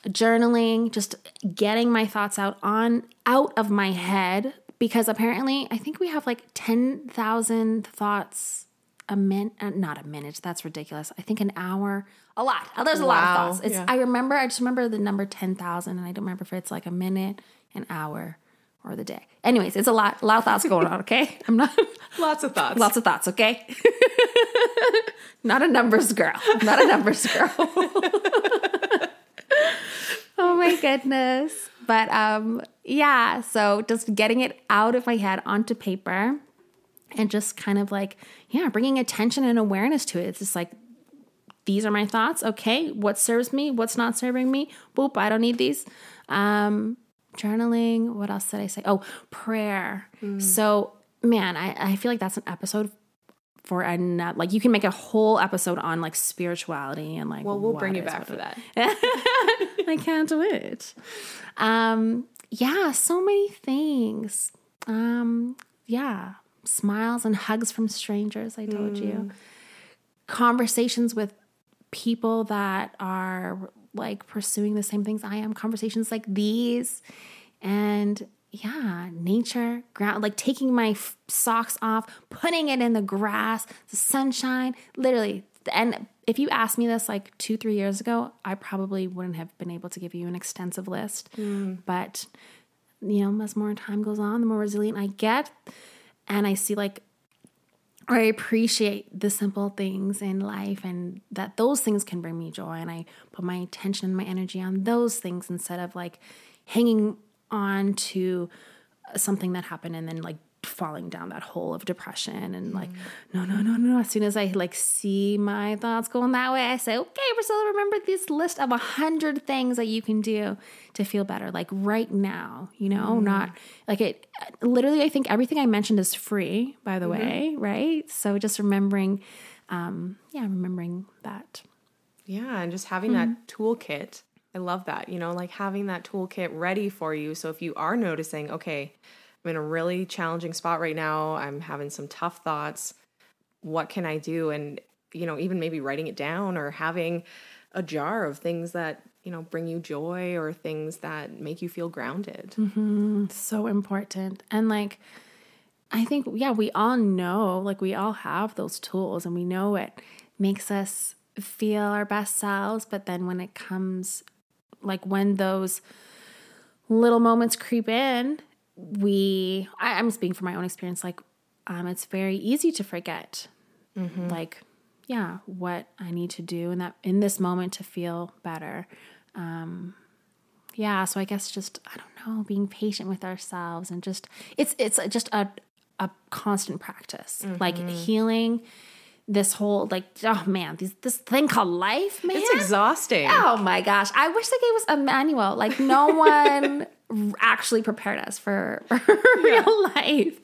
S2: journaling, just getting my thoughts out on out of my head because apparently I think we have like 10,000 thoughts a minute, uh, not a minute, that's ridiculous. I think an hour, a lot. Uh, There's a lot of thoughts. It's,
S1: yeah.
S2: I remember, I just remember the number 10,000 and I don't remember if it's like a minute, an hour, or the day. Anyways, it's a lot, a lot of thoughts going on, okay? I'm not,
S1: lots of thoughts.
S2: lots of thoughts, okay? not a numbers girl. Not a numbers girl. oh my goodness. But um yeah, so just getting it out of my head onto paper and just kind of like yeah, bringing attention and awareness to it. It's just like these are my thoughts. Okay, what serves me? What's not serving me? Boop, I don't need these. Um journaling, what else did I say? Oh, prayer. So, man, I, I feel like that's an episode for another like you can make a whole episode on like spirituality and like
S1: well, we'll bring you back for that.
S2: I can't wait. Um, yeah, so many things. Um, yeah, smiles and hugs from strangers. I told you, conversations with people that are like pursuing the same things I am. Conversations like these, and yeah, nature, ground, like taking my f- socks off, putting it in the grass, the sunshine, literally. And if you asked me this like two, three years ago, I probably wouldn't have been able to give you an extensive list. Mm. But, you know, as more time goes on, the more resilient I get. And I see like, I appreciate the simple things in life and that those things can bring me joy. And I put my attention and my energy on those things instead of like hanging on to something that happened and then like falling down that hole of depression and like mm. no no no no as soon as i like see my thoughts going that way i say okay priscilla remember this list of a hundred things that you can do to feel better like right now you know mm-hmm. not like it literally i think everything i mentioned is free by the mm-hmm. way right so just remembering um yeah remembering that
S1: Yeah, and just having that mm-hmm. toolkit. I love that. You know, like having that toolkit ready for you. So if you are noticing, okay, I'm in a really challenging spot right now, I'm having some tough thoughts, what can I do? And, you know, even maybe writing it down or having a jar of things that, you know, bring you joy or things that make you feel grounded. Mm-hmm.
S2: so important. And like, I think, yeah, we all know, like, we all have those tools and we know it makes us feel our best selves. But then when it comes, like, when those little moments creep in, we, I, I'm speaking from my own experience, like, um, it's very easy to forget, like, yeah, what I need to do in that in this moment to feel better. um, yeah, so I guess just I don't know, being patient with ourselves and just it's it's just a a constant practice, mm-hmm. like healing. This whole like oh man, this this thing called life, man,
S1: it's exhausting.
S2: Oh my gosh, I wish they gave us a manual. Like no one actually prepared us for, real life.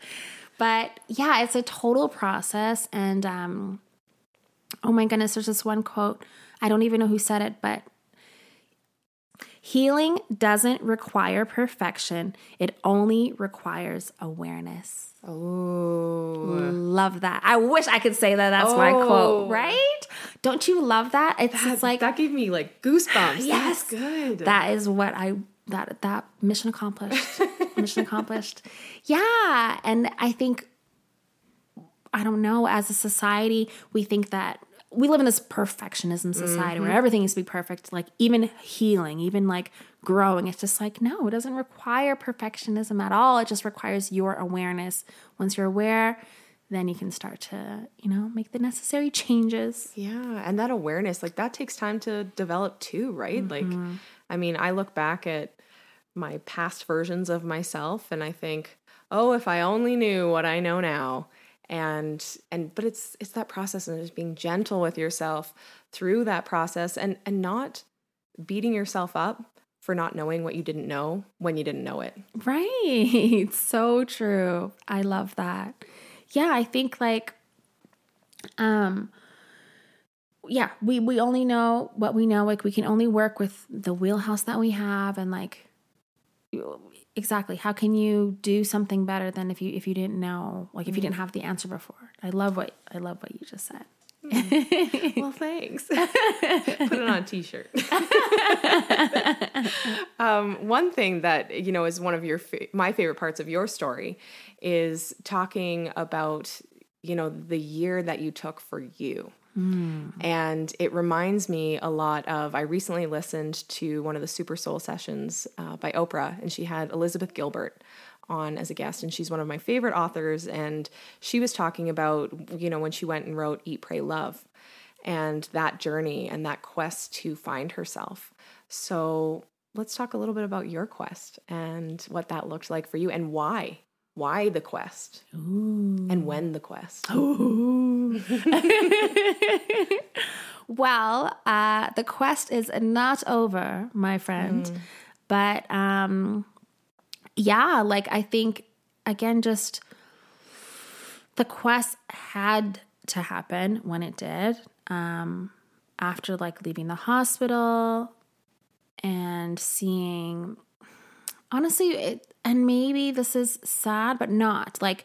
S2: But yeah, it's a total process, and um, oh my goodness, there's this one quote. I don't even know who said it, but Healing doesn't require perfection, it only requires awareness.
S1: Oh,
S2: love that. I wish I could say that that's oh. my quote, oh. right? Don't you love that? It's
S1: that,
S2: like
S1: that gave me like goosebumps.
S2: Yes,
S1: that's good.
S2: That is what I that that mission accomplished. mission accomplished. Yeah, and I think I don't know, as a society, we think that we live in this perfectionism society mm-hmm. where everything needs to be perfect like even healing even like growing. It's just like no it doesn't require perfectionism at all. It just requires your awareness. Once you're aware then you can start to you know make the necessary changes.
S1: Yeah and that awareness like that takes time to develop too right? Mm-hmm. like i mean i look back at my past versions of myself and i think oh if i only knew what i know now and and but it's it's that process and just being gentle with yourself through that process and and not beating yourself up for not knowing what you didn't know when you didn't know it.
S2: Right. So true. I love that. Yeah i think like um yeah we we only know what we know. Like we can only work with the wheelhouse that we have and like exactly. How can you do something better than if you if you didn't know like if you didn't have the answer before? I love what i love what you just said.
S1: Mm. well thanks. Put it on a t-shirt. Um, one thing that you know is one of your fa- my favorite parts of your story is talking about you know the year that you took for you And it reminds me a lot of. I recently listened to one of the Super Soul sessions uh, by Oprah, and she had Elizabeth Gilbert on as a guest, and she's one of my favorite authors. And she was talking about, you know, when she went and wrote Eat, Pray, Love, and that journey and that quest to find herself. So let's talk a little bit about your quest and what that looked like for you and why why the quest Ooh. and when the quest
S2: well uh, the quest is not over my friend mm. but um yeah like i think again just the quest had to happen when it did um after like leaving the hospital and seeing honestly it and maybe this is sad, but not like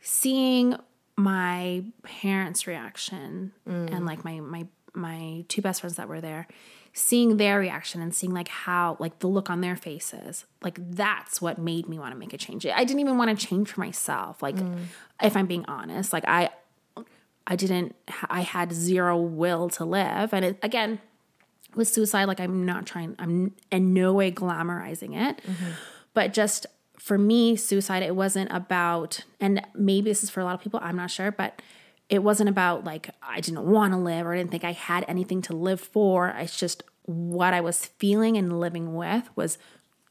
S2: seeing my parents' reaction mm. and like my my my two best friends that were there seeing their reaction and seeing like how like the look on their faces like that's what made me want to make a change i didn't even want to change for myself like mm. if i'm being honest like i i didn't i had zero will to live and it, again with suicide like i'm not trying i'm in no way glamorizing it mm-hmm. But just for me, suicide, it wasn't about, and maybe this is for a lot of people, I'm not sure, but it wasn't about like I didn't want to live or I didn't think I had anything to live for. It's just what I was feeling and living with was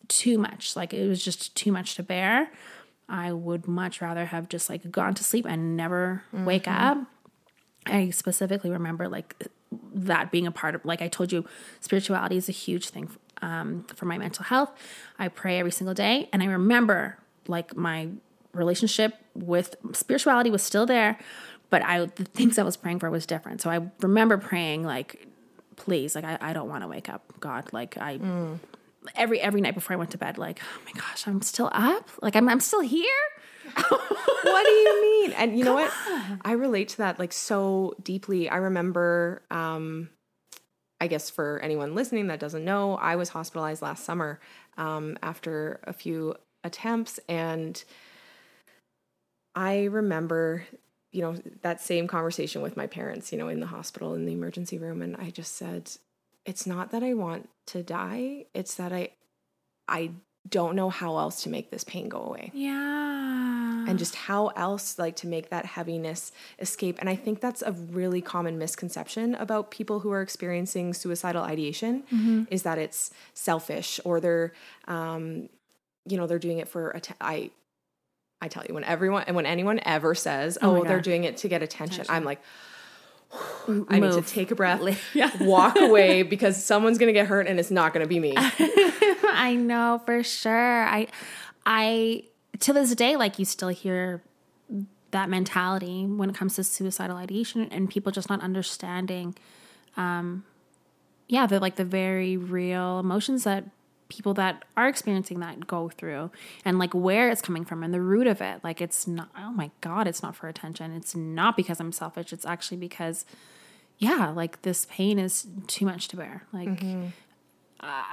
S2: too much. Like it was just too much to bear. I would much rather have just like gone to sleep and never mm-hmm. wake up. I specifically remember like that being a part of like I told you spirituality is a huge thing um, for my mental health. I pray every single day. And I remember like my relationship with spirituality was still there, but I the things I was praying for was different. So I remember praying like, please, like I, I don't want to wake up, God. Like I mm. Every every night before I went to bed, like, oh my gosh, I'm still up. Like I'm I'm still here.
S1: what do you mean? And you Come know what? On. I relate to that like so deeply. I remember um I guess for anyone listening that doesn't know, I was hospitalized last summer um, after a few attempts. And I remember, you know, that same conversation with my parents, you know, in the hospital, in the emergency room. And I just said, it's not that I want to die, it's that I, I don't know how else to make this pain go away.
S2: Yeah.
S1: and just how else like to make that heaviness escape and i think that's a really common misconception about people who are experiencing suicidal ideation
S2: Mm-hmm.
S1: is that it's selfish or they're um you know they're doing it for att- i i tell you when everyone and when anyone ever says
S2: Oh
S1: oh, they're doing it to get attention, i'm like I need to take a breath,
S2: Yeah.
S1: walk away because someone's gonna get hurt and it's not gonna be me.
S2: I know for sure. I I to this day like you still hear that mentality when it comes to suicidal ideation and people just not understanding um yeah, the like the very real emotions that people that are experiencing that go through and like where it's coming from and the root of it. Like it's not oh my god, it's not for attention. It's not because I'm selfish. It's actually because yeah, like this pain is too much to bear. Like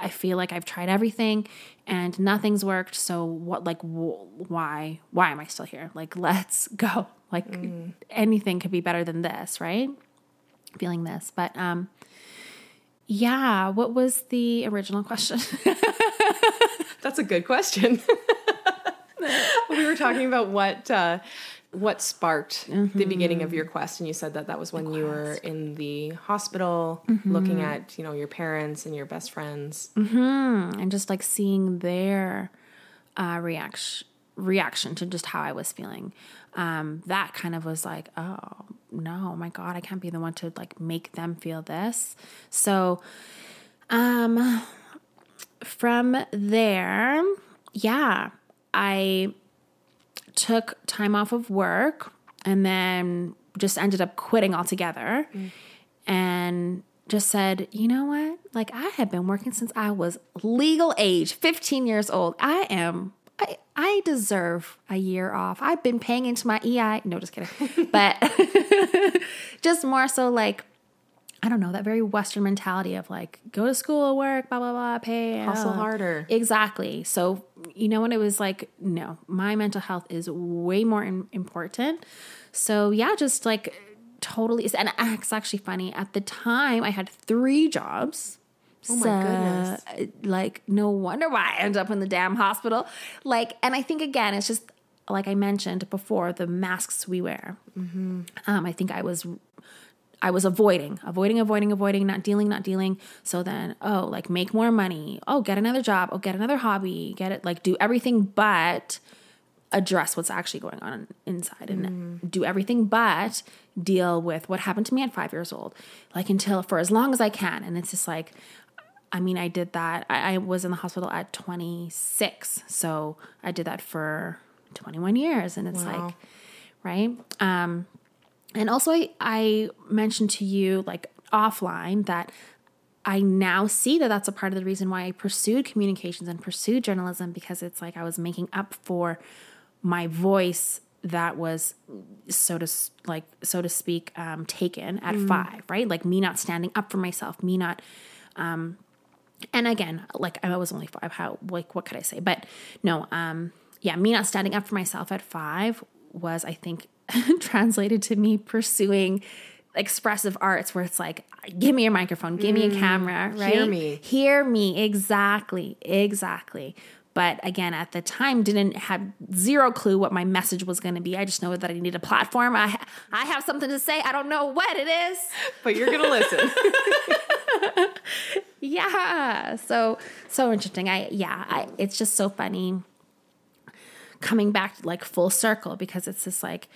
S2: I feel like I've tried everything and nothing's worked. So what, like, wh- why, why am I still here? Like, let's go. Like anything could be better than this, right? Feeling this, but, um, yeah. What was the original question?
S1: That's a good question. we were talking about what uh, what sparked the beginning of your quest, and you said that that was when you were in the hospital, looking at you know your parents and your best friends.
S2: and just like seeing their uh, reaction reaction to just how I was feeling. Um, that kind of was like, oh no, my God, I can't be the one to like make them feel this. So, um, from there, yeah, I took time off of work and then just ended up quitting altogether and just said, you know what? Like I have been working since I was legal age, 15 years old. I am I I deserve a year off. I've been paying into my EI. No, just kidding. But just more so like I don't know, that very Western mentality of like go to school, work, blah blah blah, pay,
S1: Hustle harder.
S2: Exactly. So, you know when It was like, no, my mental health is way more im- important. So, yeah, just like totally. And it's actually funny. At the time, I had three jobs.
S1: Oh my goodness.
S2: goodness. Uh, like, no wonder why I end up in the damn hospital. Like, and I think again, it's just like I mentioned before, the masks we wear. Mm-hmm. Um, I think I was I was avoiding, avoiding, avoiding, avoiding, not dealing, not dealing. So then, oh, like make more money. Oh, get another job. Oh, get another hobby. Get it, like do everything but address what's actually going on inside and mm. do everything but deal with what happened to me at five years old, like until for as long as I can. And it's just like, I mean, I did that. I, I was in the hospital at 26. So I did that for 21 years. And it's
S1: Wow.
S2: like, right? Um, and also, I, I mentioned to you like offline that I now see that that's a part of the reason why I pursued communications and pursued journalism because it's like I was making up for my voice that was so to like so to speak um, taken at five, right? Like me not standing up for myself, me not um, and again, like I was only five. How like what could I say? But no, um, yeah, me not standing up for myself at five was, I think, translated to me pursuing expressive arts where it's like, give me a microphone, give me a camera, right?
S1: hear me.
S2: Hear me. Exactly. Exactly. But again, at the time, didn't have zero clue what my message was going to be. I just know that I need a platform. I I have something to say. I don't know what it is.
S1: But you're gonna listen.
S2: Yeah. So so interesting. I yeah, I, it's just so funny coming back like full circle because it's just like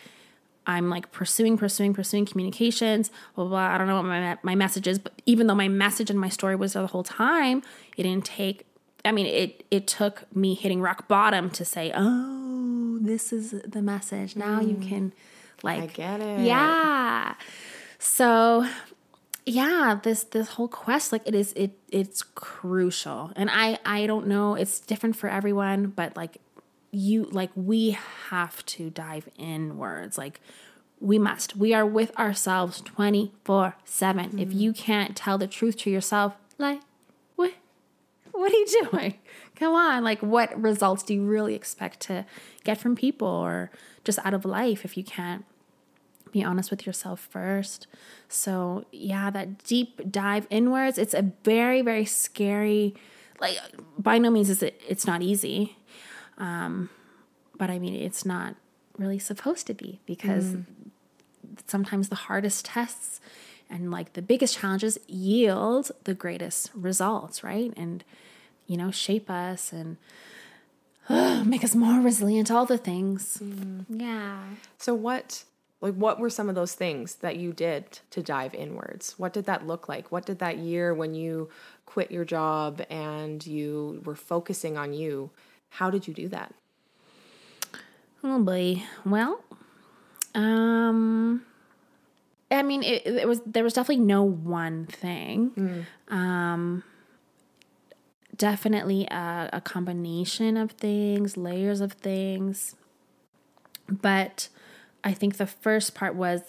S2: I'm like pursuing, pursuing, pursuing communications. Blah blah. blah. I don't know what my my message is, but even though my message and my story was there the whole time, it didn't take. I mean, it it took me hitting rock bottom to say, "Oh, this is the message." Now you mm. can, like,
S1: I get it.
S2: Yeah. So yeah this this whole quest like it is it it's crucial. And i i don't know it's different for everyone but like you like we have to dive inwards. Like we must. We are with ourselves 24 7 if mm-hmm. you can't tell the truth to yourself like what what are you doing? Come on like what results do you really expect to get from people or just out of life if you can't be honest with yourself first. So, yeah, that deep dive inwards, it's a very very scary like by no means is it it's not easy. Um but I mean, it's not really supposed to be because sometimes the hardest tests and like the biggest challenges yield the greatest results, right? And you know, shape us and make us more resilient, all the things. Yeah.
S1: So what like what were some of those things that you did to dive inwards? What did that look like? What did that year when you quit your job and you were focusing on you? How did you do that?
S2: Oh boy. Well, um, I mean, it, it was there was definitely no one thing. Um, definitely a, a combination of things, layers of things. But I think the first part was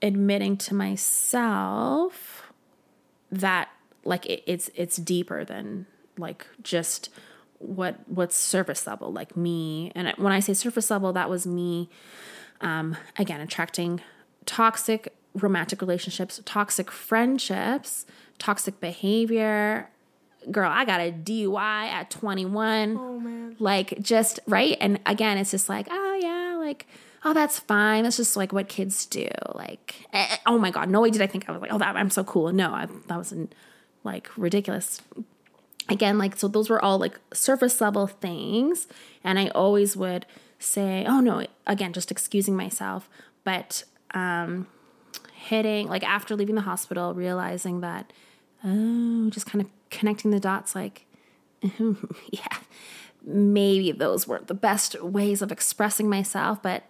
S2: admitting to myself that like it, it's it's deeper than like just what what's surface level like me. And when i say surface level that was me um again attracting toxic romantic relationships toxic friendships toxic behavior. Girl i got a dui at 21
S1: Oh man.
S2: like just right? And again it's just like oh like oh that's fine. That's just like what kids do. Like eh, eh, oh my god no way did i think i was like oh that i'm so cool. No I, that wasn't like ridiculous. Again like so those were all like surface level things and i always would say oh no again just excusing myself but um hitting like after leaving the hospital realizing that oh just kind of connecting the dots like yeah maybe those weren't the best ways of expressing myself but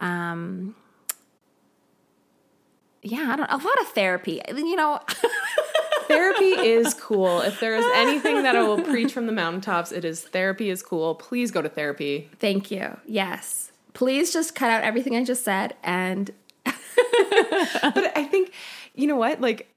S2: um yeah i don't a lot of therapy you know
S1: Therapy is cool. If there is anything that I will preach from the mountaintops, it is therapy is cool. Please go to therapy.
S2: Thank you. Yes. Please just cut out everything I just said and
S1: But I think, you know what? Like,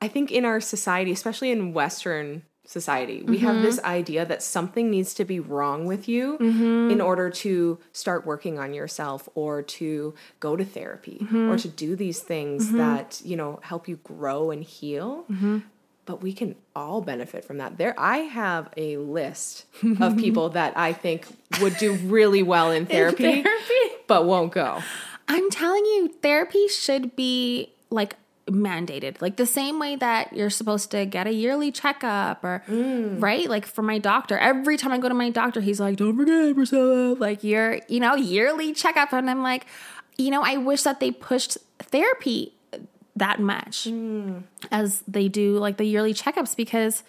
S1: I think in our society, especially in Western society, we have mm-hmm. this idea that something needs to be wrong with you mm-hmm. in order to start working on yourself or to go to therapy or mm-hmm. to do these things that, you know, help you grow and heal. But we can all benefit from that. There, I have a list of people that I think would do really well in therapy,
S2: therapy.
S1: but won't go.
S2: I'm telling you, therapy should be like mandated, like the same way that you're supposed to get a yearly checkup or mm. right. Like for my doctor, every time I go to my doctor, he's like, "Don't forget, Priscilla, like your you know yearly checkup," and I'm like, you know, I wish that they pushed therapy that much mm. as they do like the yearly checkups because,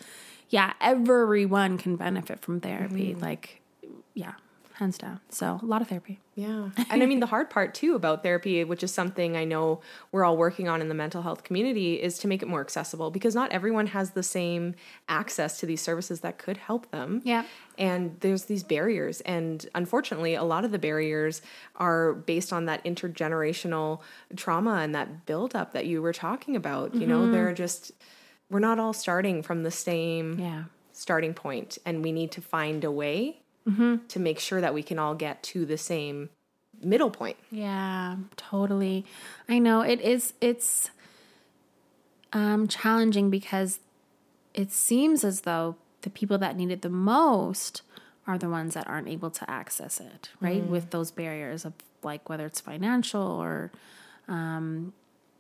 S2: yeah, everyone can benefit from therapy. Mm. Like, yeah, hands down. So a lot of therapy.
S1: Yeah. And I mean, the hard part too about therapy, which is something I know we're all working on in the mental health community, is to make it more accessible because not everyone has the same access to these services that could help them.
S2: Yeah.
S1: And there's these barriers. And unfortunately, a lot of the barriers are based on that intergenerational trauma and that buildup that you were talking about. You know, mm-hmm. they're just, we're not all starting from the same
S2: Yeah.
S1: starting point, and we need to find a way to make sure that we can all get to the same middle point.
S2: Yeah, totally. I know it is it's um challenging because it seems as though the people that need it the most are the ones that aren't able to access it, right? With those barriers of like whether it's financial or um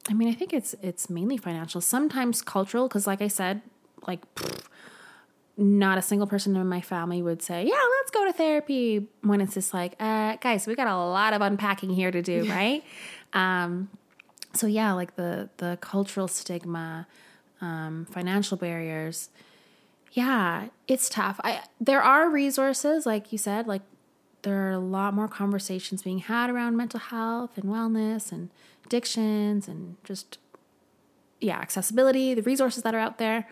S2: I mean, I think it's it's mainly financial, sometimes cultural cuz like I said, like pfft, not a single person in my family would say, "Yeah, to therapy." When it's just like, uh, guys, we got a lot of unpacking here to do, right? Um, so yeah, like the the cultural stigma, um, financial barriers. Yeah, it's tough. I there are resources, like you said, like there are a lot more conversations being had around mental health and wellness and addictions and just yeah, accessibility, the resources that are out there.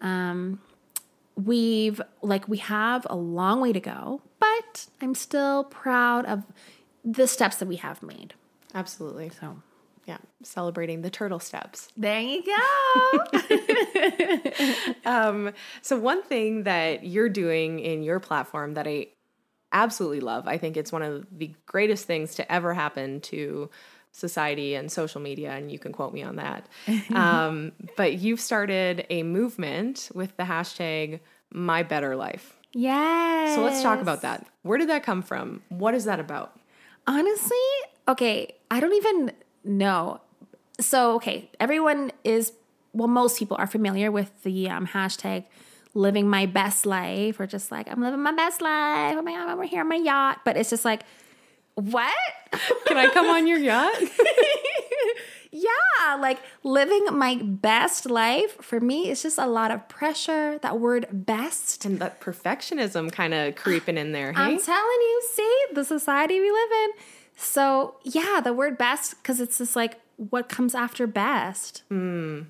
S2: Um, we've like we have a long way to go, but I'm still proud of the steps that we have made.
S1: Absolutely.
S2: So
S1: Yeah. Celebrating the turtle steps.
S2: there you go.
S1: Um, so, one thing that you're doing in your platform that I absolutely love, I think it's one of the greatest things to ever happen to society and social media, and you can quote me on that. Um, but you've started a movement with the hashtag My Better Life.
S2: Yes.
S1: So let's talk about that. Where did that come from? What is that about?
S2: Honestly, okay, I don't even know. So, okay, everyone is, well, most people are familiar with the um, hashtag living my best life or just like, I'm living my best life. Oh my God, I'm over here on my yacht. But it's just like, what?
S1: Can I come on your yacht?
S2: yeah, like living my best life for me is just a lot of pressure. That word best.
S1: and that perfectionism kind of creeping in there. Hey?
S2: I'm telling you, see, the society we live in. So, yeah, the word best, because it's just like what comes after best. Hmm.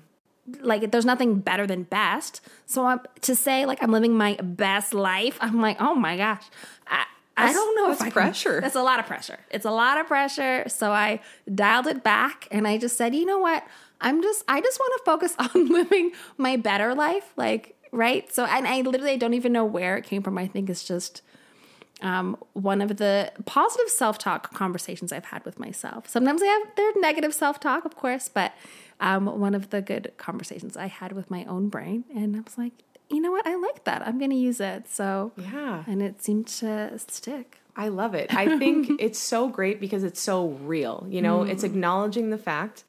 S2: Like, there's nothing better than best. So, I'm, to say, like, I'm living my best life, I'm like, oh my gosh. I, I don't know if I can-
S1: pressure.
S2: that's a lot of pressure. It's a lot of pressure. So I dialed it back and I just said, you know what? I'm just I just want to focus on living my better life. Like, right? So and I literally don't even know where it came from. I think it's just um, one of the positive self-talk conversations I've had with myself. Sometimes I have their negative self-talk, of course, but um, one of the good conversations I had with my own brain, and I was like, you know what, I like that. I'm going to use it. So
S1: Yeah.
S2: and it seemed to stick.
S1: I love it. I think it's so great because it's so real. You know, it's mm. acknowledging the fact.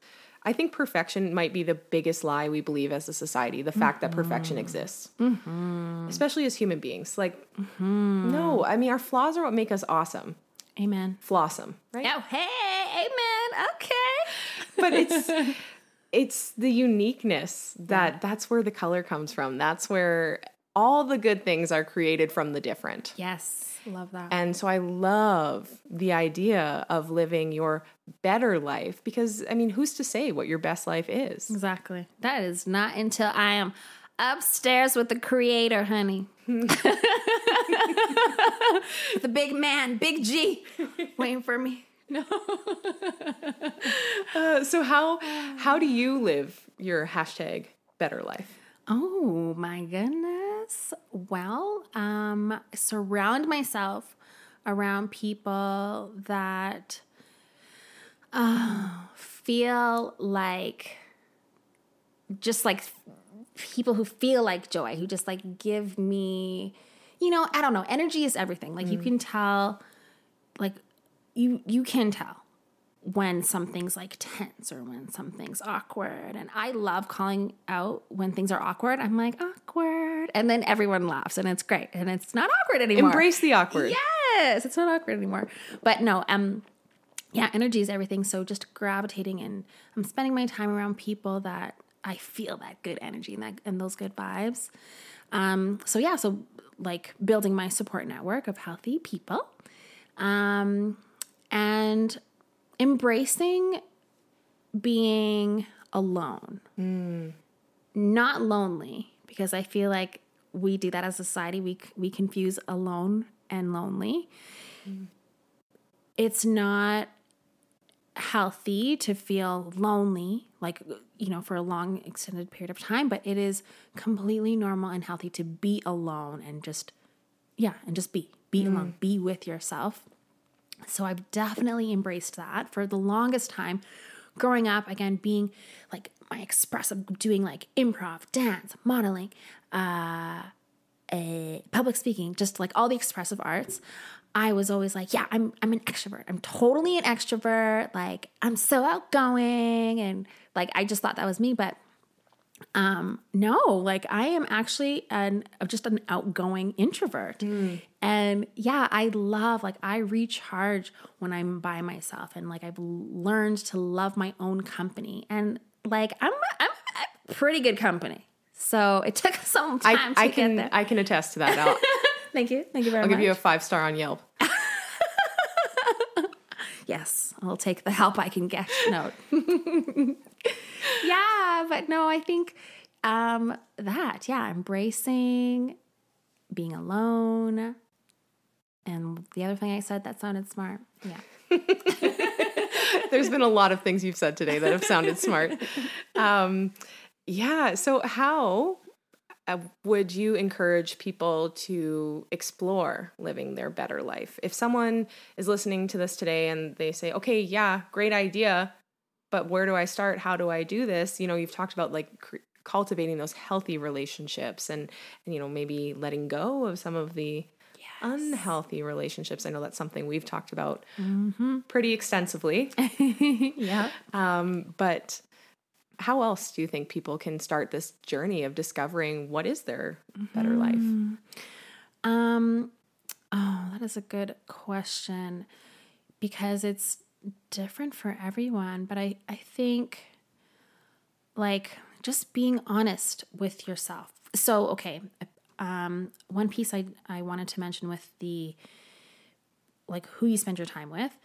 S1: I think perfection might be the biggest lie we believe as a society the fact that perfection mm-hmm. exists, mm-hmm. especially as human beings. Like, mm-hmm. no, I mean, our flaws are what make us awesome,
S2: Amen.
S1: Flawsome, right?
S2: Oh, hey, amen. Okay.
S1: But it's it's the uniqueness that that's where the color comes from. That's where all the good things are created from the different.
S2: Yes, love that.
S1: And so I love the idea of living your better life because, I mean, who's to say what your best life is?
S2: exactly. That is not until I am upstairs with the creator, honey. the big man, big G, waiting for me. No.
S1: Uh, so how how do you live your hashtag better life?
S2: Oh my goodness. Well, um, surround myself around people that uh, feel like just like people who feel like joy, who just like give me, you know, I don't know, energy is everything. Like you can tell, like you you can tell when something's like tense or when something's awkward. And I love calling out when things are awkward. I'm like, awkward. And then everyone laughs and it's great. And it's not awkward anymore.
S1: Embrace the awkward.
S2: Yes, it's not awkward anymore. But no, um, yeah, energy is everything. So just gravitating and I'm spending my time around people that I feel that good energy and that and those good vibes. Um, so yeah, so like building my support network of healthy people. Um, and embracing being alone. Not lonely, because I feel like we do that as a society. We we confuse alone and lonely. It's not healthy to feel lonely like you know for a long extended period of time but it is completely normal and healthy to be alone and just yeah and just be be mm. alone be with yourself so I've definitely embraced that for the longest time. Growing up, again, being like my expressive, doing like improv, dance, modeling, uh, a public speaking, just like all the expressive arts. I was always like, yeah, I'm I'm an extrovert. I'm totally an extrovert. Like I'm so outgoing and like I just thought that was me, but um no like i am actually an just an outgoing introvert and yeah i love like i recharge when i'm by myself and like i've learned to love my own company and like i'm i'm a pretty good company so it took some time
S1: I,
S2: to
S1: I
S2: get
S1: can
S2: there
S1: I can attest to that. I'll,
S2: thank you thank you very much.
S1: I'll give you a five star on Yelp.
S2: yes, I'll take the help I can get note. yeah, but no, I think um that, yeah, embracing being alone. And the other thing I said that sounded smart. Yeah.
S1: There's been a lot of things you've said today that have sounded smart. Um, yeah. So, how uh, would you encourage people to explore living their better life? If someone is listening to this today and they say, okay, yeah, great idea, but where do I start? How do I do this? You know, you've talked about like cre- cultivating those healthy relationships and, and you know maybe letting go of some of the. Unhealthy relationships i know that's something we've talked about mm-hmm. pretty extensively
S2: yeah
S1: um, but how else do you think people can start this journey of discovering what is their better mm-hmm. life
S2: um oh that is a good question because it's different for everyone but i i think like just being honest with yourself. So, okay, um, one piece I, I wanted to mention with the like who you spend your time with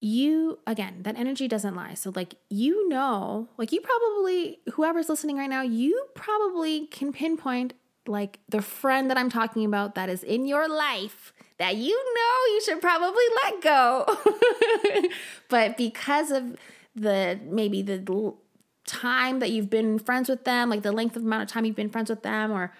S2: you again that energy doesn't lie. So like you know like you probably whoever's listening right now you probably can pinpoint like the friend that i'm talking about that is in your life that you know you should probably let go. But because of the maybe the time that you've been friends with them, like the length of amount of time you've been friends with them, or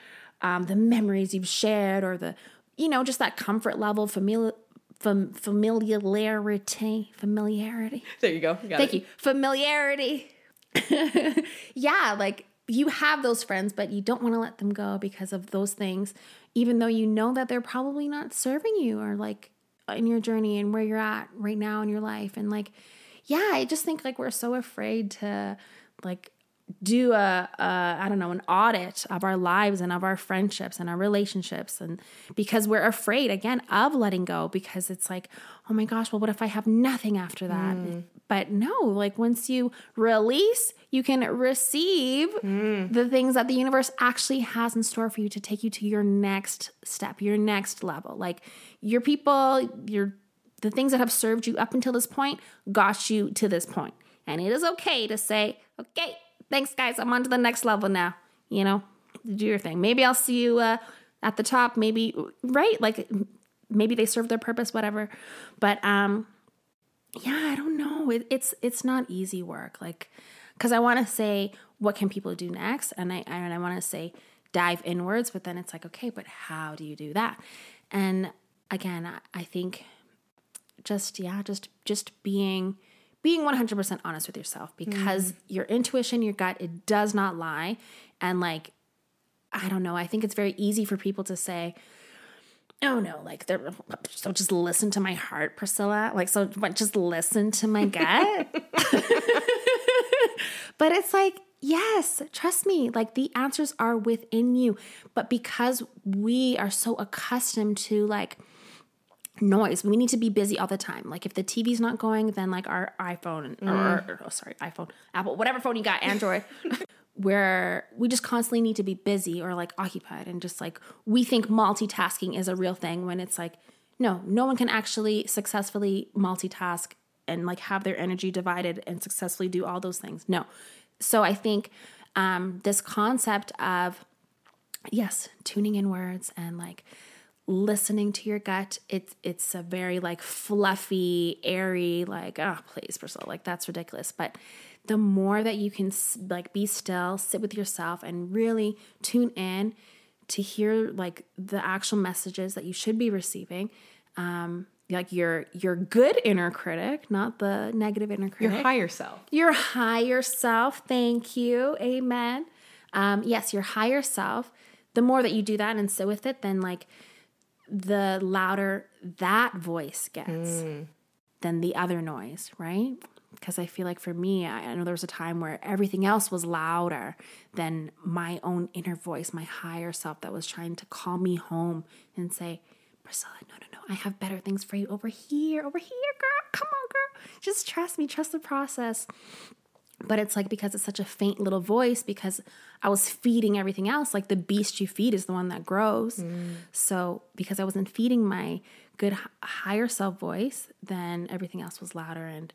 S2: um, the memories you've shared, or the, you know, just that comfort level, familiar, fam- familiarity, familiarity.
S1: There you go.
S2: You Thank it. you. Familiarity. yeah, like you have those friends, but you don't want to let them go because of those things, even though you know that they're probably not serving you or like in your journey and where you're at right now in your life. And like, yeah, I just think like we're so afraid to like do a, a I don't know an audit of our lives and of our friendships and our relationships and because we're afraid again of letting go because it's like oh my gosh well what if I have nothing after that mm. but no like once you release you can receive mm. the things that the universe actually has in store for you to take you to your next step your next level like your people your the things that have served you up until this point got you to this point and it is okay to say okay, thanks, guys. I'm on to the next level now. You know, do your thing. Maybe I'll see you uh, at the top. Maybe, right? Like, maybe they serve their purpose, whatever. But, um, yeah, I don't know. It, it's it's not easy work. Like, because I want to say what can people do next, and I and I want to say dive inwards, but then it's like, okay, but how do you do that? And again, I, I think just yeah, just just being being 100% honest with yourself because mm. your intuition, your gut, it does not lie. And like, I don't know, I think it's very easy for people to say, oh no, like they're so just listen to my heart, Priscilla. Like, so what, just listen to my gut. but it's like, yes, trust me, like the answers are within you. But because we are so accustomed to like, noise. We need to be busy all the time. Like if the TV's not going, then like our iPhone mm. or, or, oh sorry, iPhone, Apple, whatever phone you got, Android, where we just constantly need to be busy or like occupied and just like we think multitasking is a real thing when it's like no, no one can actually successfully multitask and like have their energy divided and successfully do all those things. No. So I think um this concept of yes, tuning in words and like listening to your gut. It's it's a very like fluffy airy like oh please priscilla like that's ridiculous. But the more that you can like be still sit with yourself and really tune in to hear like the actual messages that you should be receiving um like your your good inner critic not the negative inner critic.
S1: your higher self.
S2: Your higher self. Thank you. Amen. Um yes your higher self. The more that you do that and sit with it then like the louder that voice gets mm. than the other noise, right? Because I feel like for me, I, I know there was a time where everything else was louder than my own inner voice, my higher self that was trying to call me home and say, Priscilla, no, no, no, I have better things for you over here, over here, girl. Come on, girl. Just trust me, trust the process. But it's like because it's such a faint little voice, because I was feeding everything else, like the beast you feed is the one that grows. Mm. So because I wasn't feeding my good higher self voice, then everything else was louder. And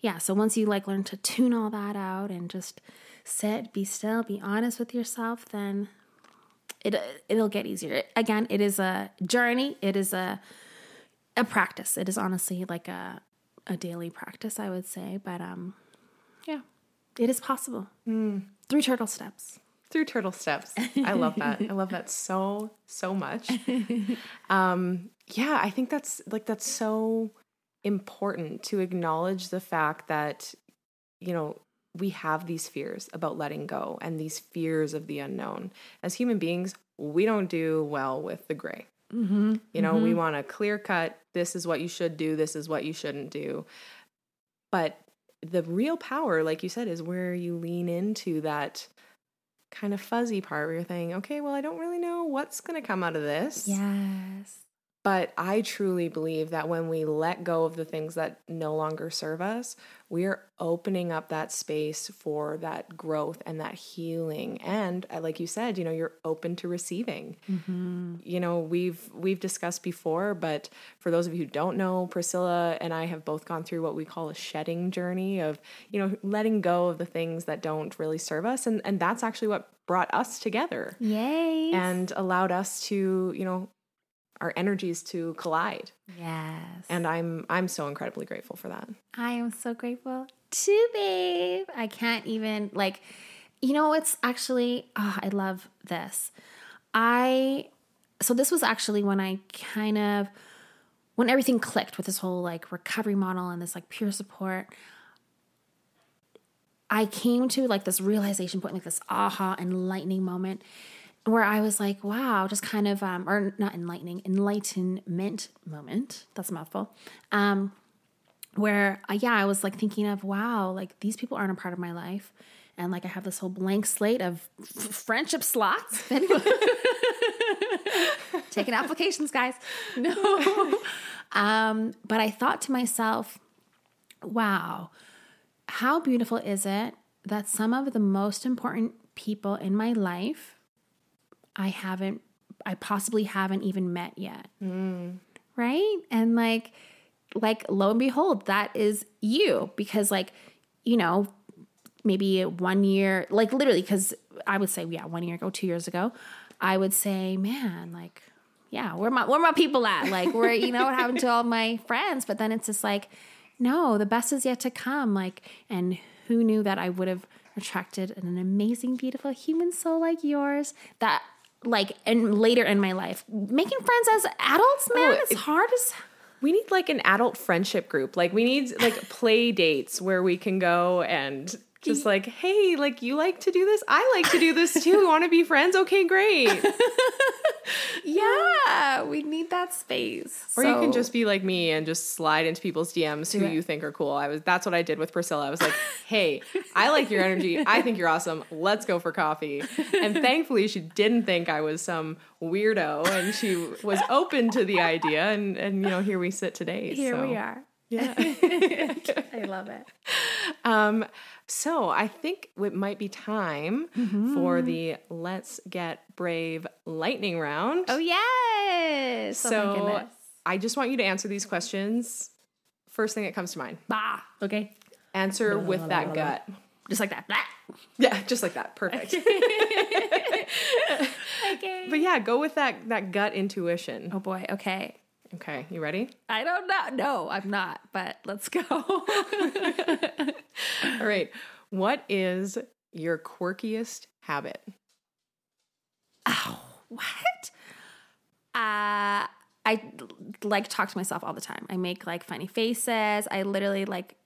S2: yeah, so once you like learn to tune all that out and just sit, be still, be honest with yourself, then it it'll get easier. Again, it is a journey. It is a a practice. It is honestly like a a daily practice, I would say. But um, yeah. It is possible. Mm. Three turtle steps.
S1: Three turtle steps. I love that. I love that so, so much. Um, yeah, I think that's like, that's so important to acknowledge the fact that, you know, we have these fears about letting go and these fears of the unknown. As human beings, we don't do well with the gray.
S2: Mm-hmm.
S1: You know, we want a clear cut, this is what you should do, this is what you shouldn't do. But the real power, like you said, is where you lean into that kind of fuzzy part where you're thinking, okay, well, I don't really know what's going to come out of this.
S2: Yes.
S1: But I truly believe that when we let go of the things that no longer serve us, we are opening up that space for that growth and that healing. And uh, like you said, you know, you're open to receiving. You know, we've we've discussed before, but for those of you who don't know, Priscilla and I have both gone through what we call a shedding journey of, you know, letting go of the things that don't really serve us. And and that's actually what brought us together
S2: Yay.
S1: and allowed us to, you know, our energies to collide.
S2: yes.
S1: And I'm I'm so incredibly grateful for that.
S2: I am so grateful too, babe. I can't even like, you know, it's actually. Oh, I love this. I so this was actually when I kind of when everything clicked with this whole like recovery model and this like peer support. I came to like this realization point, like this aha enlightening moment where I was like, wow, just kind of, um, or not enlightening, enlightenment moment. That's a mouthful. Um, where uh, yeah i was like thinking of wow like these people aren't a part of my life and like i have this whole blank slate of f- friendship slots taking applications guys no um but i thought to myself wow how beautiful is it that some of the most important people in my life i haven't i possibly haven't even met yet. Mm. Right? And like like lo and behold that is you. Because like you know maybe one year like literally because i would say yeah one year ago two years ago i would say man like yeah where my where my people at? Like where you know what happened to all my friends? But then it's just like no the best is yet to come. Like and who knew that i would have attracted an amazing beautiful human soul like yours that like and later in my life making friends as adults oh, man it's
S1: it-
S2: hard as
S1: We need like an adult friendship group. Like we need like play dates where we can go and just like, hey, like you like to do this? I like to do this too. Want to be friends? Okay, great.
S2: Yeah, we need that space.
S1: Or you can just be like me and just slide into people's DMs who you think are cool. I was that's what I did with Priscilla. I was like, "Hey, I like your energy. I think you're awesome. Let's go for coffee." And thankfully, she didn't think I was some weirdo and she was open to the idea and and you know, here we sit today.
S2: here
S1: So,
S2: we are.
S1: Yeah.
S2: I love it.
S1: Um so I think it might be time
S2: Mm-hmm.
S1: for the let's get brave lightning round.
S2: Oh yes. Oh,
S1: so
S2: goodness.
S1: I just want you to answer these questions. First thing that comes to mind.
S2: bah. Okay.
S1: Answer with that gut.
S2: Just like that. Blah.
S1: Yeah, just like that. Perfect.
S2: Okay.
S1: but yeah, go with that that gut intuition.
S2: oh boy. Okay.
S1: Okay, you ready?
S2: I don't know. No, I'm not. But let's go.
S1: All right. What is your quirkiest habit?
S2: Ow. What? Uh I like talk to myself all the time. I make like funny faces. I literally like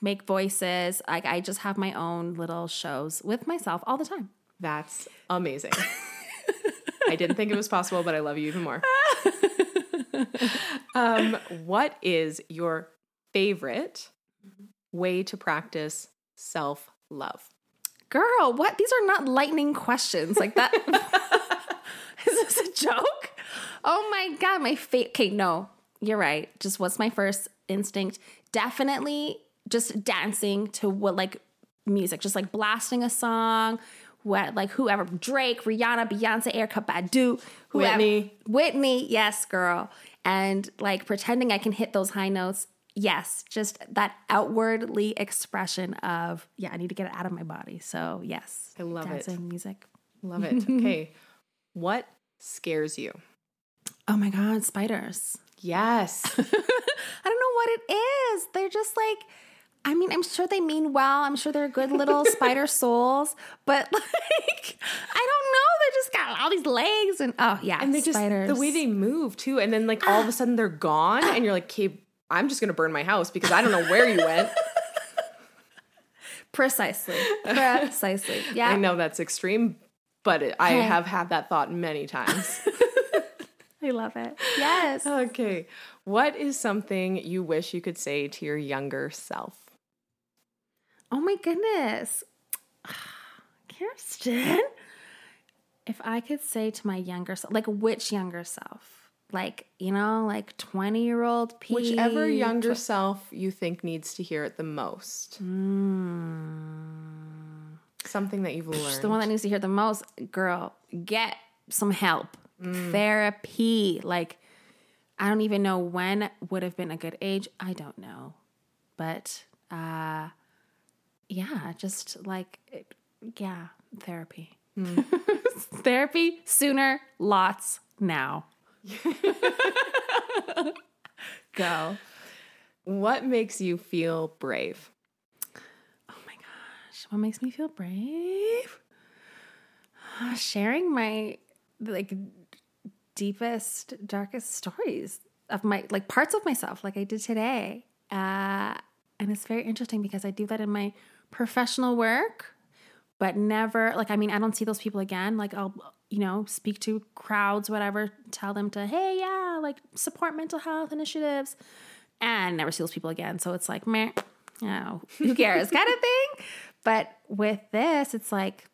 S2: make voices. Like I just have my own little shows with myself all the time.
S1: That's amazing. I didn't think it was possible, but I love you even more. Um, what is your favorite way to practice self love?
S2: Girl, what? These are not lightning questions like that. Is this a joke? Oh my god, my fate. Okay, no, you're right. Just what's my first instinct? Definitely just dancing to what like music, just like blasting a song. What like whoever Drake, Rihanna, Beyonce, Erykah Badu, whoever.
S1: Whitney.
S2: Whitney, yes, girl. And like pretending I can hit those high notes. Yes, just that outwardly expression of, yeah, I need to get it out of my body. So, yes.
S1: I love it.
S2: Dancing, music.
S1: Love it. Okay. what scares you?
S2: Oh my God, spiders.
S1: Yes.
S2: I don't know what it is. They're just like, I mean, I'm sure they mean well. I'm sure they're good little spider souls, but like, I don't know. They just got all these legs and oh yeah,
S1: and they just the way they move too and then like all of a sudden they're gone and you're like okay i'm just gonna burn my house because i don't know where you went
S2: Precisely. Precisely. Yeah.
S1: I know that's extreme, but it, I have had that thought many times.
S2: I love it. Yes.
S1: okay. What is something you wish you could say to your younger self?
S2: Oh my goodness. Keirstyn, if I could say to my younger self, like which younger self? Like, you know, like 20 year old Pete.
S1: Whichever younger self you think needs to hear it the most. Something that you've learned.
S2: the one that needs to hear the most, girl, get some help. Therapy. Like, I don't even know when would have been a good age. I don't know. But uh yeah, just like it, yeah, therapy. therapy sooner, lots now. Go.
S1: what makes you feel brave?
S2: Oh my gosh, what makes me feel brave? Ah, Sharing my like deepest, darkest stories of my like parts of myself, like I did today. Uh, and it's very interesting because I do that in my professional work, but never like I mean I don't see those people again. Like I'll you know speak to crowds, whatever, tell them to hey yeah like support mental health initiatives, and never see those people again. So it's like meh, you know, who cares kind of thing. But with this, it's like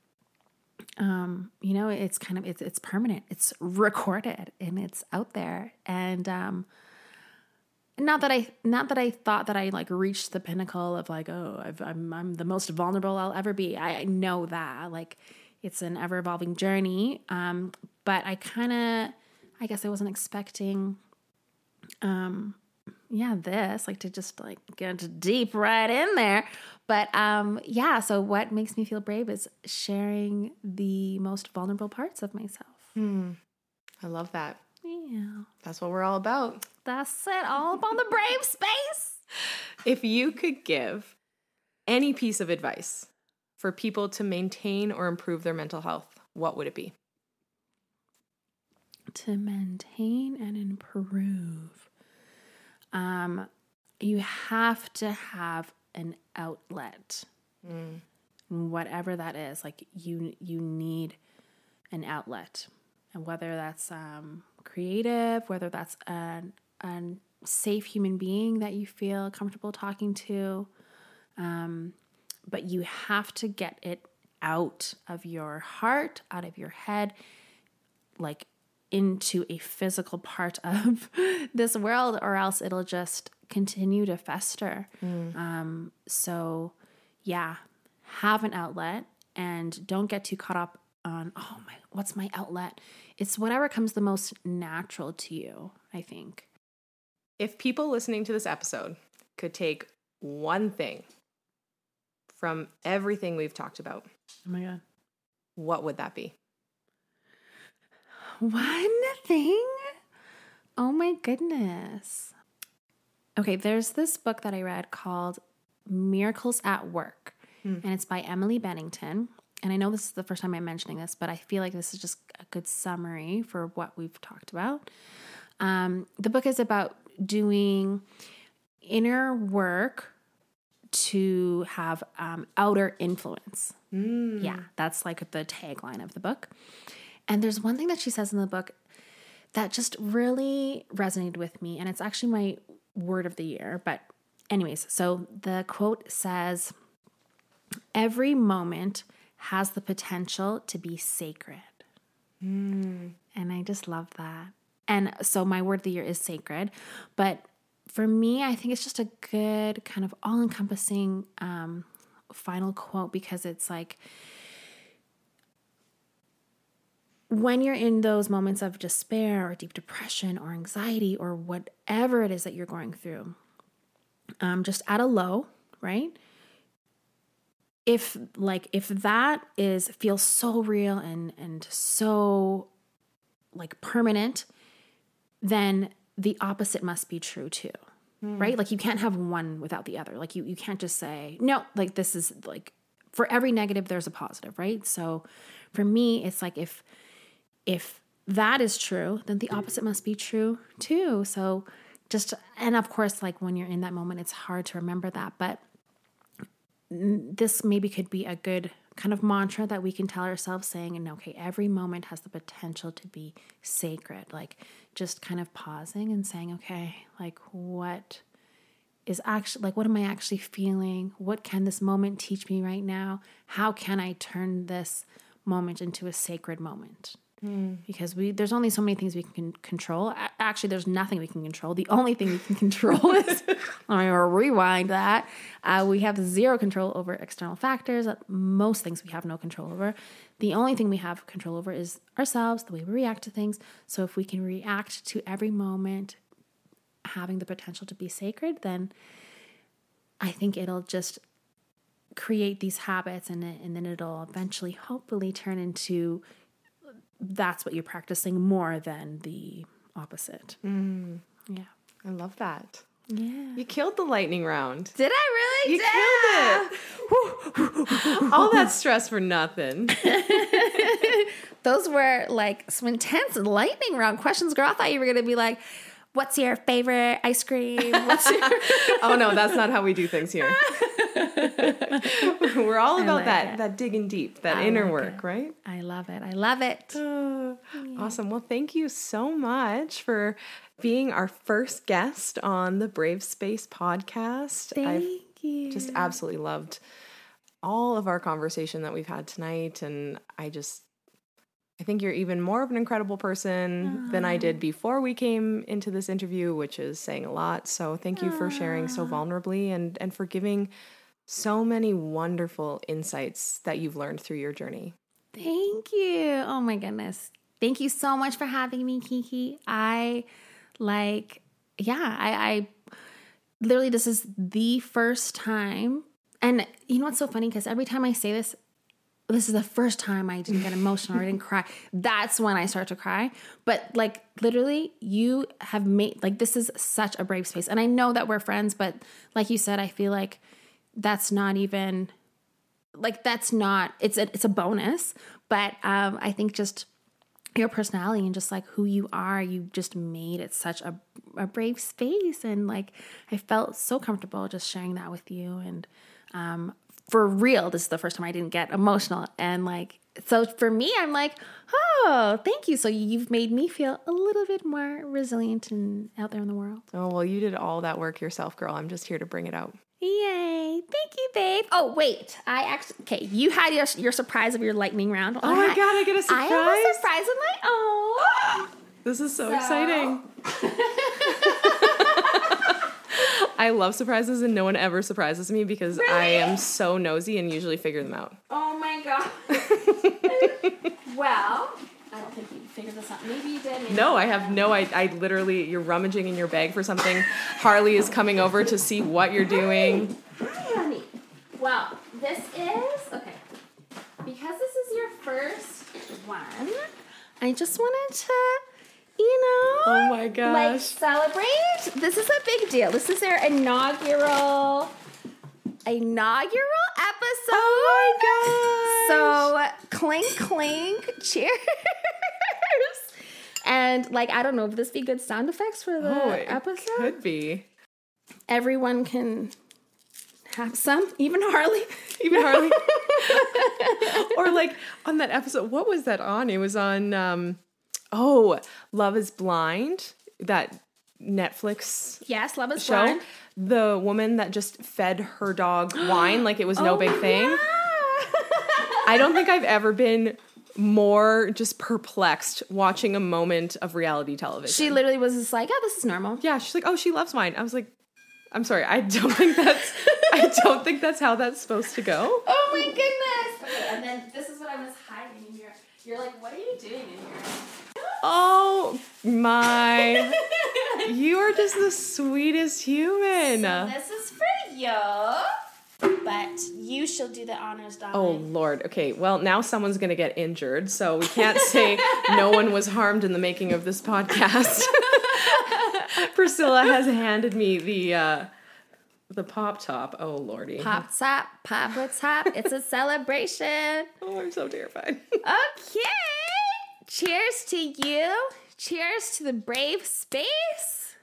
S2: um, you know, it's kind of it's it's permanent. It's recorded and it's out there. And um not that I not that I thought that I like reached the pinnacle of like, oh, I've, I'm I'm the most vulnerable I'll ever be. I, I know that. Like it's an ever evolving journey. Um, but I kind of I guess I wasn't expecting um yeah, this like to just like get deep right in there. But um yeah, so what makes me feel brave is sharing the most vulnerable parts of myself.
S1: I love that.
S2: Yeah.
S1: That's what we're all about.
S2: That's it. All up on the brave space.
S1: If you could give any piece of advice for people to maintain or improve their mental health, what would it be?
S2: To maintain and improve. Um you have to have an outlet. Whatever that is, like you you need an outlet. And whether that's um creative, whether that's an a safe human being that you feel comfortable talking to, um, but you have to get it out of your heart, out of your head, like into a physical part of this world, or else it'll just continue to fester. Um, so, yeah, have an outlet and don't get too caught up on, oh my, what's my outlet? It's whatever comes the most natural to you, I think.
S1: If people listening to this episode could take one thing from everything we've talked about,
S2: Oh my God.
S1: what would that be?
S2: One thing? Oh my goodness. Okay, there's this book that I read called Miracles at Work, hmm. and it's by Emily Bennington. And I know this is the first time I'm mentioning this, but I feel like this is just a good summary for what we've talked about. Um, the book is about doing inner work to have um, outer influence. Yeah, that's like the tagline of the book. And there's one thing that she says in the book that just really resonated with me. And it's actually my word of the year. But, anyways, so the quote says, Every moment has the potential to be sacred. And I just love that. And so my word of the year is sacred. But for me, I think it's just a good kind of all encompassing um, final quote because it's like, when you're in those moments of despair or deep depression or anxiety or whatever it is that you're going through, um, just at a low, right? If like if that is feels so real and and so like permanent, then the opposite must be true too. Hmm. Right? Like you can't have one without the other. Like you you can't just say, no, like this is like for every negative there's a positive, right? So for me, it's like if if that is true, then the opposite must be true too. So just and of course like when you're in that moment it's hard to remember that, but this maybe could be a good kind of mantra that we can tell ourselves saying and okay every moment has the potential to be sacred. Like just kind of pausing and saying okay like what is actually like what am i actually feeling? What can this moment teach me right now? How can i turn this moment into a sacred moment
S1: Hmm.
S2: because we there's only so many things we can control. Actually there's nothing we can control. The only thing we can control is i'm to rewind that. Uh, we have zero control over external factors. Most things we have no control over. The only thing we have control over is ourselves the way we react to things. So if we can react to every moment having the potential to be sacred then i think it'll just create these habits and, and then it'll eventually hopefully turn into that's what you're practicing more than the opposite. Mm. Yeah.
S1: I love that.
S2: Yeah.
S1: You killed the lightning round.
S2: Did I really?
S1: You killed it. All that stress for nothing.
S2: Those were like some intense lightning round questions, girl. I thought you were gonna be like, "What's your favorite ice cream? What's your?"
S1: Oh no, that's not how we do things here. We're all about
S2: like
S1: that
S2: it.
S1: that digging deep, that
S2: I
S1: inner
S2: like
S1: work,
S2: it.
S1: right?
S2: I love it. I love it.
S1: Uh, Awesome. Well, thank you so much for being our first guest on the Brave Space podcast. I've
S2: Thank you.
S1: just absolutely loved all of our conversation that we've had tonight and I just I think you're even more of an incredible person than I did before we came into this interview, which is saying a lot. So thank you for sharing so vulnerably and and for giving so many wonderful insights that you've learned through your journey.
S2: Thank you. Oh my goodness. Thank you so much for having me, Kiki. I like, yeah, I, I literally, this is the first time. And you know what's so funny? Because every time I say this, this is the first time I didn't get emotional or I didn't cry. That's when I start to cry. But like literally, you have made like this is such a brave space. And I know that we're friends, but like you said, I feel like that's not even like that's not it's a it's a bonus but um i think just your personality and just like who you are you just made it such a, a brave space. And like i felt so comfortable just sharing that with you. And um for real this is the first time i didn't get emotional. And like so for me i'm like oh thank you. So you've made me feel a little bit more resilient and out there in the world.
S1: Oh, well, you did all that work yourself, girl. I'm just here to bring it out.
S2: Yay. Thank you, babe. Oh, wait. I actually, okay, you had your, your surprise of your lightning round.
S1: Oh my
S2: I-
S1: God, I get a
S2: I have a surprise of my own.
S1: This is so exciting. I love surprises and no one ever surprises me because I am so nosy and usually figure them out.
S2: Oh my God. well, I don't think you figured this out. Maybe you did. Maybe
S1: No, I have no I, I literally you're rummaging in your bag for something. Harley is coming over to see what you're doing.
S2: Hi, honey. Well, this is okay. Because this is your first one, I just wanted to, you know,
S1: Oh my gosh, like
S2: celebrate. This is a big deal. This is their inaugural inaugural episode.
S1: Oh my gosh!
S2: So clink clink, cheers. And like I don't know, if this be good sound effects for the
S1: Oh, it
S2: episode?
S1: could be.
S2: Everyone can have some, even Harley.
S1: Even Harley. or like on that episode, what was that on? It was on um oh, Love is Blind, that Netflix
S2: Yes, love is
S1: show.
S2: blind.
S1: The woman that just fed her dog wine like it was no big thing.
S2: Yeah.
S1: I don't think I've ever been more just perplexed watching a moment of reality television.
S2: she literally was just like, "Oh, this is normal."
S1: yeah, she's like, "Oh, she loves wine." I was like, "I'm sorry, I don't think that's I don't think that's how that's supposed to go."
S2: Oh my goodness. Okay, and then this is what I was hiding in here. You're like, "What are you doing in here?"
S1: Oh my. You are just the sweetest human.
S2: This is for you, but you shall do the honors, darling.
S1: Oh Lord. Okay. Well, now someone's going to get injured, so we can't say no one was harmed in the making of this podcast. Priscilla has handed me the uh the pop top. Oh lordy.
S2: Pop top, pop a top. It's a celebration.
S1: Oh, I'm so terrified.
S2: Okay. Cheers to you. Cheers to the brave space.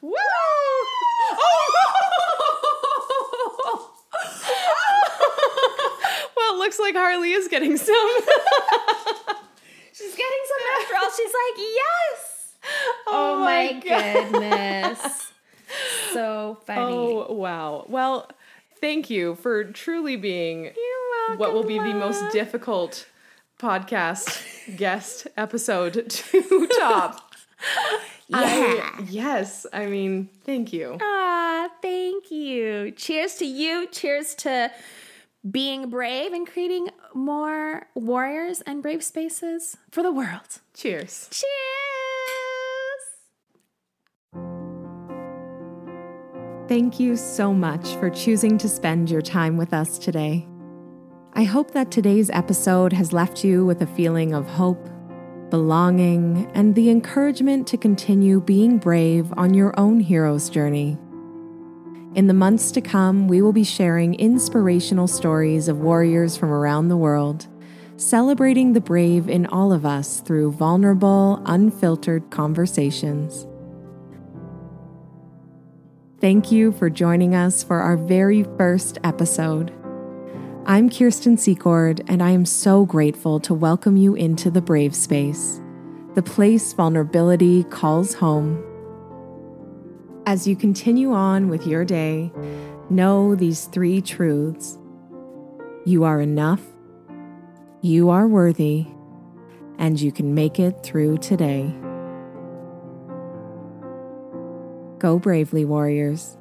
S1: Woo! looks like Harley is getting some.
S2: She's getting some after all. She's like, yes.
S1: Oh,
S2: Oh,
S1: my
S2: my, goodness. so funny.
S1: Oh, wow. Well, thank you for truly being
S2: You're welcome.
S1: what will be the most difficult podcast guest episode to top.
S2: Yeah.
S1: I- yes. I mean, thank you.
S2: Ah, thank you. Cheers to you. Cheers to being brave and creating more warriors and brave spaces for the world.
S1: Cheers.
S2: Cheers.
S1: Thank you so much for choosing to spend your time with us today. I hope that today's episode has left you with a feeling of hope, belonging, and the encouragement to continue being brave on your own hero's journey. In the months to come, we will be sharing inspirational stories of warriors from around the world, celebrating the brave in all of us through vulnerable, unfiltered conversations. Thank you for joining us for our very first episode. I'm Keirstyn Secord, and I am so grateful to welcome you into the Brave Space, the place vulnerability calls home. As you continue on with your day, know these three truths you are enough, you are worthy, and you can make it through today. Go bravely, warriors.